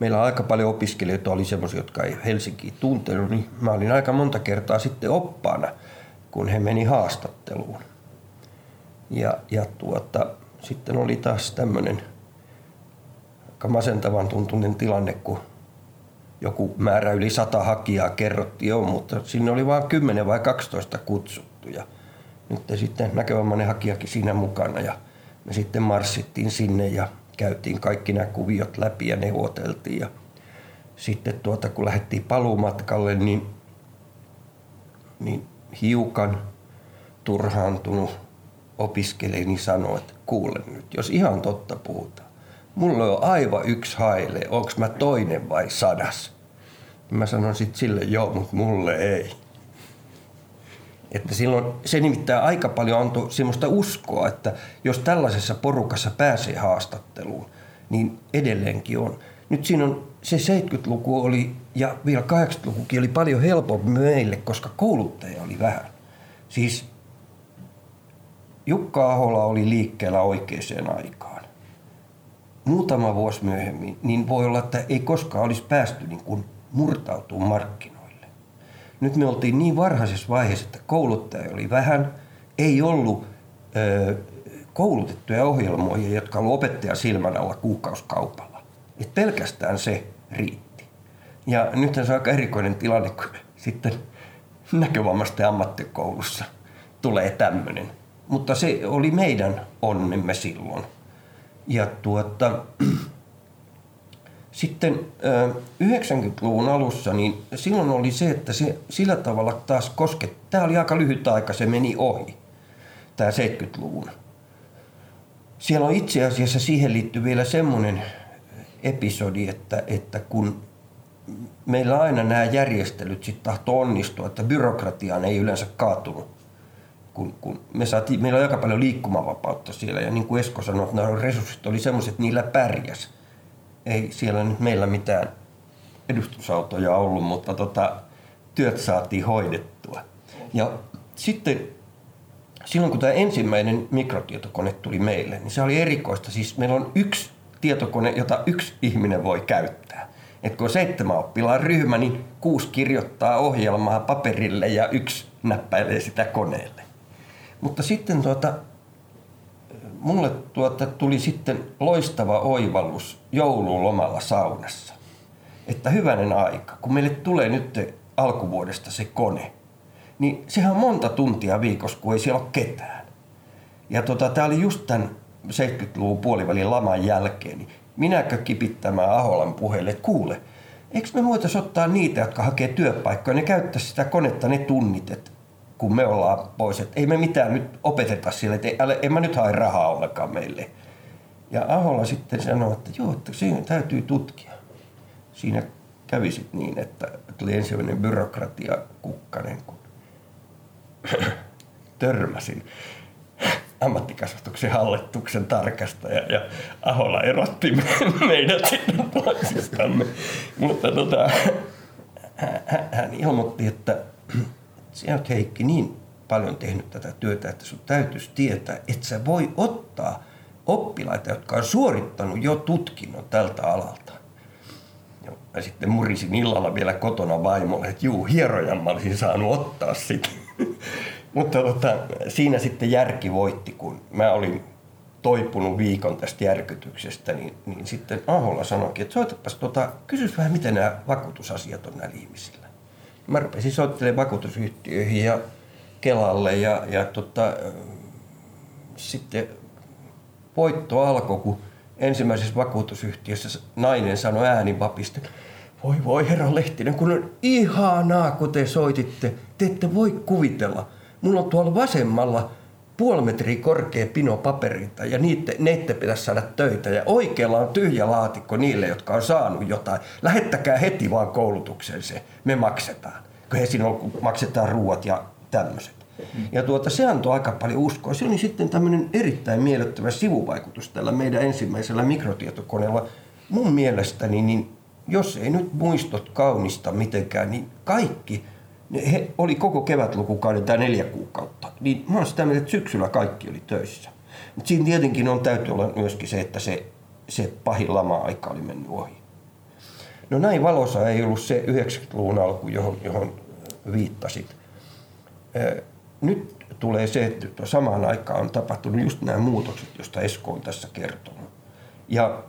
meillä aika paljon opiskelijoita oli semmoisia, jotka ei Helsinkiä tuntenut, niin mä olin aika monta kertaa sitten oppaana, kun he meni haastatteluun. Ja, ja tuota, sitten oli taas tämmöinen aika masentavan tuntunen tilanne, kun joku määrä yli sata hakijaa kerrottiin jo, mutta sinne oli vain 10 vai 12 kutsuttu. Ja nyt sitten näkövammainen hakijakin siinä mukana ja me sitten marssittiin sinne ja käytiin kaikki nämä kuviot läpi ja neuvoteltiin. Ja sitten tuota, kun lähdettiin paluumatkalle, niin, niin hiukan turhaantunut opiskelijani sanoi, että kuule nyt, jos ihan totta puhutaan, mulla on aivan yksi haile, onko mä toinen vai sadas? Mä sanon sitten sille, joo, mutta mulle ei. Että silloin se nimittäin aika paljon antoi semmoista uskoa, että jos tällaisessa porukassa pääsee haastatteluun, niin edelleenkin on. Nyt siinä on se 70-luku oli ja vielä 80-lukukin oli paljon helpompi meille, koska kouluttaja oli vähän. Siis Jukka Ahola oli liikkeellä oikeaan aikaan. Muutama vuosi myöhemmin, niin voi olla, että ei koskaan olisi päästy niin kuin murtautuu markkinoille. Nyt me oltiin niin varhaisessa vaiheessa, että kouluttaja oli vähän, ei ollut ö, koulutettuja ohjelmoijia, jotka olivat opettaja silmän alla kuukauskaupalla. Et pelkästään se riitti. Ja nyt se on aika erikoinen tilanne, kun sitten näkövammaisten ammattikoulussa tulee tämmöinen. Mutta se oli meidän onnemme silloin. Ja tuota, sitten 90-luvun alussa, niin silloin oli se, että se sillä tavalla taas kosket... Tämä oli aika lyhyt aika, se meni ohi, tämä 70-luvun. Siellä on itse asiassa siihen liittyy vielä semmoinen episodi, että, että kun meillä aina nämä järjestelyt sitten tahtoo onnistua, että byrokratiaan ei yleensä kaatunut. Kun, kun me saatiin, meillä on aika paljon liikkumavapautta siellä ja niin kuin Esko sanoi, että nämä resurssit oli semmoiset, että niillä pärjäs ei siellä nyt meillä mitään edustusautoja ollut, mutta tota, työt saatiin hoidettua. Ja sitten silloin kun tämä ensimmäinen mikrotietokone tuli meille, niin se oli erikoista. Siis meillä on yksi tietokone, jota yksi ihminen voi käyttää. Et kun on seitsemän oppilaan ryhmä, niin kuusi kirjoittaa ohjelmaa paperille ja yksi näppäilee sitä koneelle. Mutta sitten tuota, mulle tuota, tuli sitten loistava oivallus joululomalla saunassa. Että hyvänen aika, kun meille tulee nyt alkuvuodesta se kone, niin sehän on monta tuntia viikossa, kun ei siellä ole ketään. Ja tota, tämä oli just tämän 70-luvun puolivälin laman jälkeen, niin minäkö kipittämään Aholan puheelle, että kuule, eikö me voitaisiin ottaa niitä, jotka hakee työpaikkoja, ne käyttää sitä konetta ne tunnit, että kun me ollaan pois. Että ei me mitään nyt opeteta sille, että ei, en mä nyt hae rahaa ollenkaan meille. Ja Ahola sitten sanoi, että joo, että siinä täytyy tutkia. Siinä kävi sitten niin, että tuli ensimmäinen byrokratia kukkanen, kun <clears throat> törmäsin ammattikasvatuksen hallituksen tarkastaja ja Ahola erotti meidät sitten toisistamme. Mutta tota, <clears throat> hän ilmoitti, että sinä olet Heikki niin paljon tehnyt tätä työtä, että sun täytyisi tietää, että sä voi ottaa oppilaita, jotka on suorittanut jo tutkinnon tältä alalta. Ja sitten murisin illalla vielä kotona vaimolle, että juu, hierojan mä olisin saanut ottaa sitä. <laughs> Mutta tota, siinä sitten järki voitti, kun mä olin toipunut viikon tästä järkytyksestä, niin, niin sitten Aholla sanoikin, että soitapas, tota, kysys vähän, miten nämä vakuutusasiat on näillä ihmisillä mä rupesin soittelemaan vakuutusyhtiöihin ja Kelalle ja, ja tota, sitten voitto alkoi, kun ensimmäisessä vakuutusyhtiössä nainen sanoi äänivapista, voi voi herra Lehtinen, kun on ihanaa, kun te soititte. Te ette voi kuvitella. Mulla on tuolla vasemmalla puoli metriä korkea pino paperita ja niitä, niitä pitäisi saada töitä. Ja oikealla on tyhjä laatikko niille, jotka on saanut jotain. Lähettäkää heti vaan koulutukseen se, me maksetaan. kun he siinä maksetaan ruuat ja tämmöiset. Ja tuota, se antoi aika paljon uskoa. Se oli sitten tämmöinen erittäin miellyttävä sivuvaikutus tällä meidän ensimmäisellä mikrotietokoneella. Mun mielestäni, niin jos ei nyt muistot kaunista mitenkään, niin kaikki, he oli koko kevätlukukauden tai neljä kuukautta, niin mä oon sitä mieltä, että syksyllä kaikki oli töissä. Mutta siinä tietenkin on täytyy olla myöskin se, että se, se pahin lama-aika oli mennyt ohi. No näin valossa ei ollut se 90-luvun alku, johon, johon viittasit. Nyt tulee se, että samaan aikaan on tapahtunut just nämä muutokset, joista Esko on tässä kertonut. Ja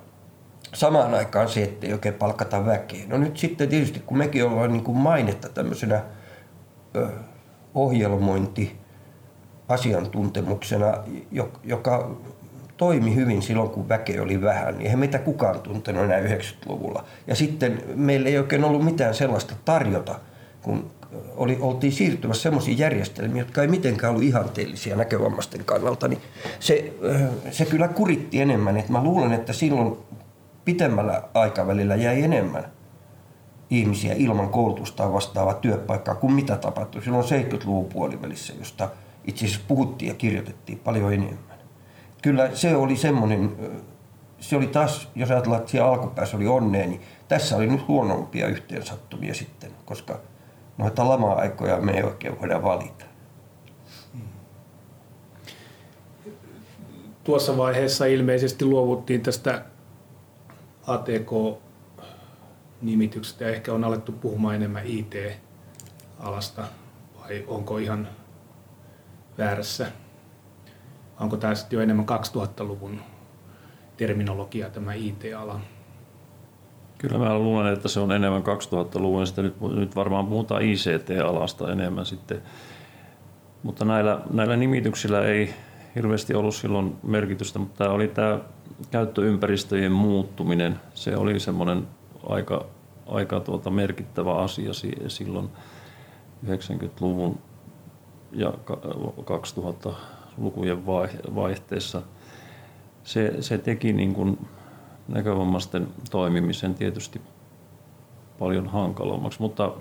samaan aikaan se, että ei oikein palkata väkeä. No nyt sitten tietysti, kun mekin ollaan niin kuin mainetta tämmöisenä ohjelmointi asiantuntemuksena, joka toimi hyvin silloin, kun väkeä oli vähän, niin eihän meitä kukaan tuntenut enää 90-luvulla. Ja sitten meillä ei oikein ollut mitään sellaista tarjota, kun oli, oltiin siirtymässä sellaisiin järjestelmiin, jotka ei mitenkään ollut ihanteellisia näkövammaisten kannalta, niin se, se kyllä kuritti enemmän. Et mä luulen, että silloin pitemmällä aikavälillä jäi enemmän ihmisiä ilman koulutusta vastaavaa työpaikkaa kuin mitä tapahtui silloin 70-luvun puolivälissä, josta itse asiassa puhuttiin ja kirjoitettiin paljon enemmän. Kyllä se oli semmoinen, se oli taas, jos ajatellaan, että siellä alkupäässä oli onnea, niin tässä oli nyt huonompia yhteensattumia sitten, koska noita lama-aikoja me ei oikein voida valita. Tuossa vaiheessa ilmeisesti luovuttiin tästä ATK-nimityksestä ja ehkä on alettu puhumaan enemmän IT-alasta vai onko ihan väärässä? Onko tämä sitten jo enemmän 2000-luvun terminologia tämä IT-ala? Kyllä mä luulen, että se on enemmän 2000-luvun. Sitä nyt, nyt varmaan puhutaan ICT-alasta enemmän sitten. Mutta näillä, näillä nimityksillä ei hirveästi ollut silloin merkitystä, mutta tämä oli tämä käyttöympäristöjen muuttuminen. Se oli semmoinen aika, aika tuota merkittävä asia silloin 90-luvun ja 2000-lukujen vaihteessa. Se, se teki niin kuin näkövammaisten toimimisen tietysti paljon hankalommaksi, mutta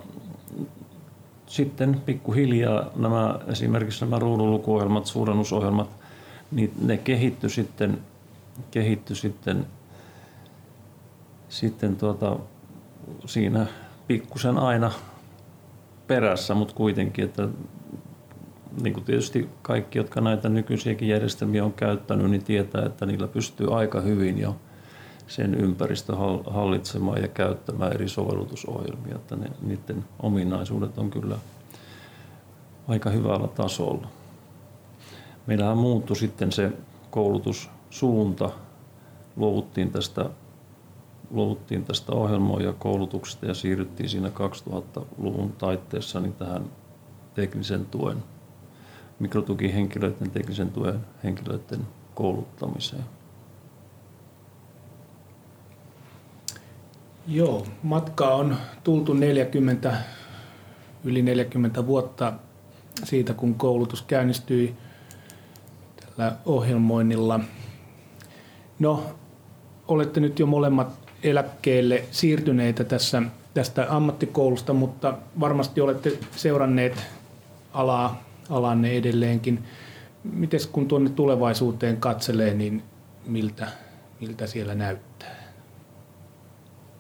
sitten pikkuhiljaa nämä, esimerkiksi nämä ruudunlukuohjelmat, suurennusohjelmat, niin ne kehittyi sitten, kehittyi sitten, sitten tuota, siinä pikkusen aina perässä, mutta kuitenkin, että niin kuin tietysti kaikki, jotka näitä nykyisiäkin järjestelmiä on käyttänyt, niin tietää, että niillä pystyy aika hyvin jo sen ympäristö hallitsemaan ja käyttämään eri sovellutusohjelmia, että ne, niiden ominaisuudet on kyllä aika hyvällä tasolla. Meillähän muuttui sitten se koulutussuunta, luovuttiin tästä, luovuttiin tästä ohjelmoja koulutuksesta ja siirryttiin siinä 2000-luvun taitteessa niin tähän teknisen tuen, mikrotukihenkilöiden teknisen tuen henkilöiden kouluttamiseen. Joo, matkaa on tultu 40, yli 40 vuotta siitä, kun koulutus käynnistyi tällä ohjelmoinnilla. No, olette nyt jo molemmat eläkkeelle siirtyneitä tässä, tästä ammattikoulusta, mutta varmasti olette seuranneet alaa, alanne edelleenkin. Miten kun tuonne tulevaisuuteen katselee, niin miltä, miltä siellä näyttää?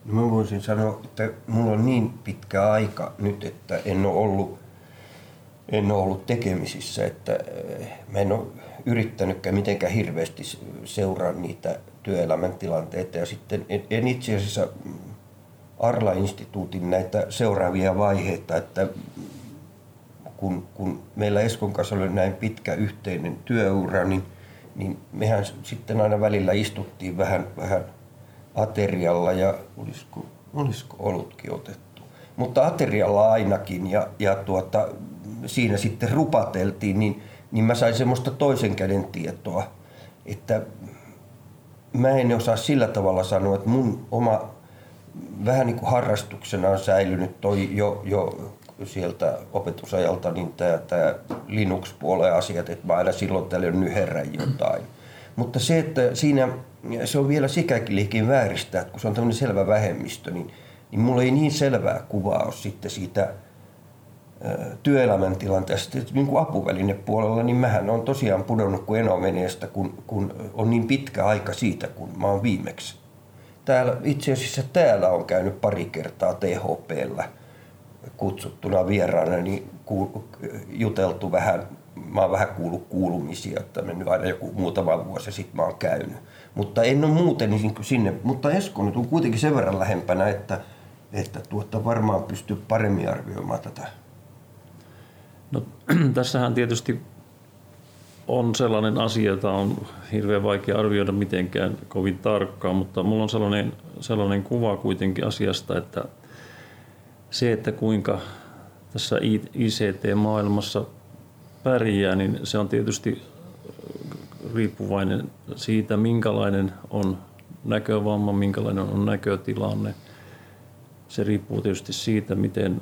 No mä voisin sanoa, että mulla on niin pitkä aika nyt, että en ole ollut, en ole ollut tekemisissä, että eh, mä en ole yrittänytkään mitenkään hirveästi seuraa niitä työelämän tilanteita. Ja sitten en itse asiassa Arla-instituutin näitä seuraavia vaiheita, että kun, kun meillä Eskon kanssa oli näin pitkä yhteinen työura, niin, niin mehän sitten aina välillä istuttiin vähän, vähän aterialla ja olisiko, olisiko olutkin otettu. Mutta aterialla ainakin ja, ja tuota, siinä sitten rupateltiin, niin, niin mä sain semmoista toisen käden tietoa, että mä en osaa sillä tavalla sanoa, että mun oma vähän niin kuin harrastuksena on säilynyt toi jo, jo sieltä opetusajalta niin tämä, tämä Linux-puolen asiat, että mä aina silloin tällöin nyherrän jotain. Mutta se, että siinä se on vielä sikäkin liikin vääristä, että kun se on tämmöinen selvä vähemmistö, niin, niin mulla ei niin selvää kuvaa ole sitten siitä työelämän tilanteesta, niin kuin apuvälinepuolella, niin mähän on tosiaan pudonnut kuin enoveneestä, kun, kun on niin pitkä aika siitä, kun mä oon viimeksi. Täällä, itse asiassa täällä on käynyt pari kertaa THPllä kutsuttuna vieraana, niin juteltu vähän, mä oon vähän kuullut kuulumisia, että mennyt aina joku muutama vuosi sitten mä oon käynyt. Mutta en ole muuten niin sinne, mutta Esko nyt on kuitenkin sen verran lähempänä, että, että tuota varmaan pystyy paremmin arvioimaan tätä No, <clears throat> tässähän tietysti on sellainen asia, jota on hirveän vaikea arvioida mitenkään kovin tarkkaan, mutta mulla on sellainen, sellainen kuva kuitenkin asiasta, että se, että kuinka tässä ICT-maailmassa pärjää, niin se on tietysti riippuvainen siitä, minkälainen on näkövamma, minkälainen on näkötilanne. Se riippuu tietysti siitä, miten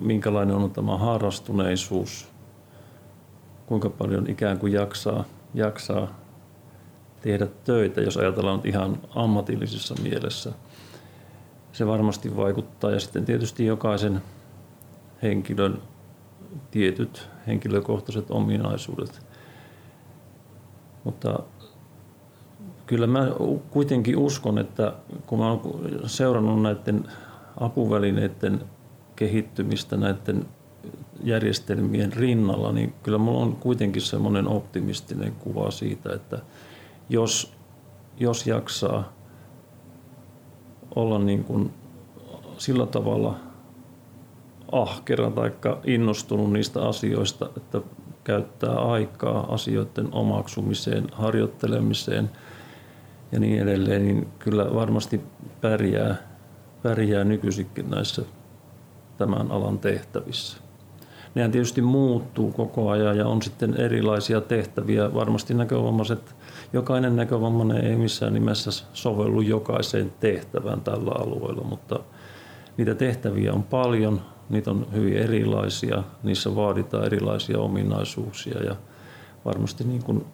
minkälainen on tämä harrastuneisuus, kuinka paljon ikään kuin jaksaa, jaksaa tehdä töitä, jos ajatellaan nyt ihan ammatillisessa mielessä. Se varmasti vaikuttaa ja sitten tietysti jokaisen henkilön tietyt henkilökohtaiset ominaisuudet. Mutta kyllä mä kuitenkin uskon, että kun mä oon seurannut näiden apuvälineiden kehittymistä näiden järjestelmien rinnalla, niin kyllä minulla on kuitenkin semmoinen optimistinen kuva siitä, että jos, jos jaksaa olla niin kuin sillä tavalla ahkera tai innostunut niistä asioista, että käyttää aikaa asioiden omaksumiseen, harjoittelemiseen ja niin edelleen, niin kyllä varmasti pärjää, pärjää nykyisinkin näissä tämän alan tehtävissä. Nehän tietysti muuttuu koko ajan ja on sitten erilaisia tehtäviä. Varmasti näkövammaiset, jokainen näkövammainen ei missään nimessä sovellu jokaiseen tehtävään tällä alueella, mutta niitä tehtäviä on paljon, niitä on hyvin erilaisia, niissä vaaditaan erilaisia ominaisuuksia ja varmasti niin kuin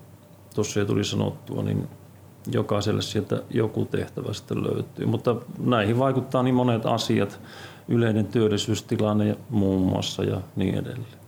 tuossa jo tuli sanottua, niin jokaiselle sieltä joku tehtävä sitten löytyy. Mutta näihin vaikuttaa niin monet asiat yleinen työllisyystilanne muun muassa ja niin edelleen.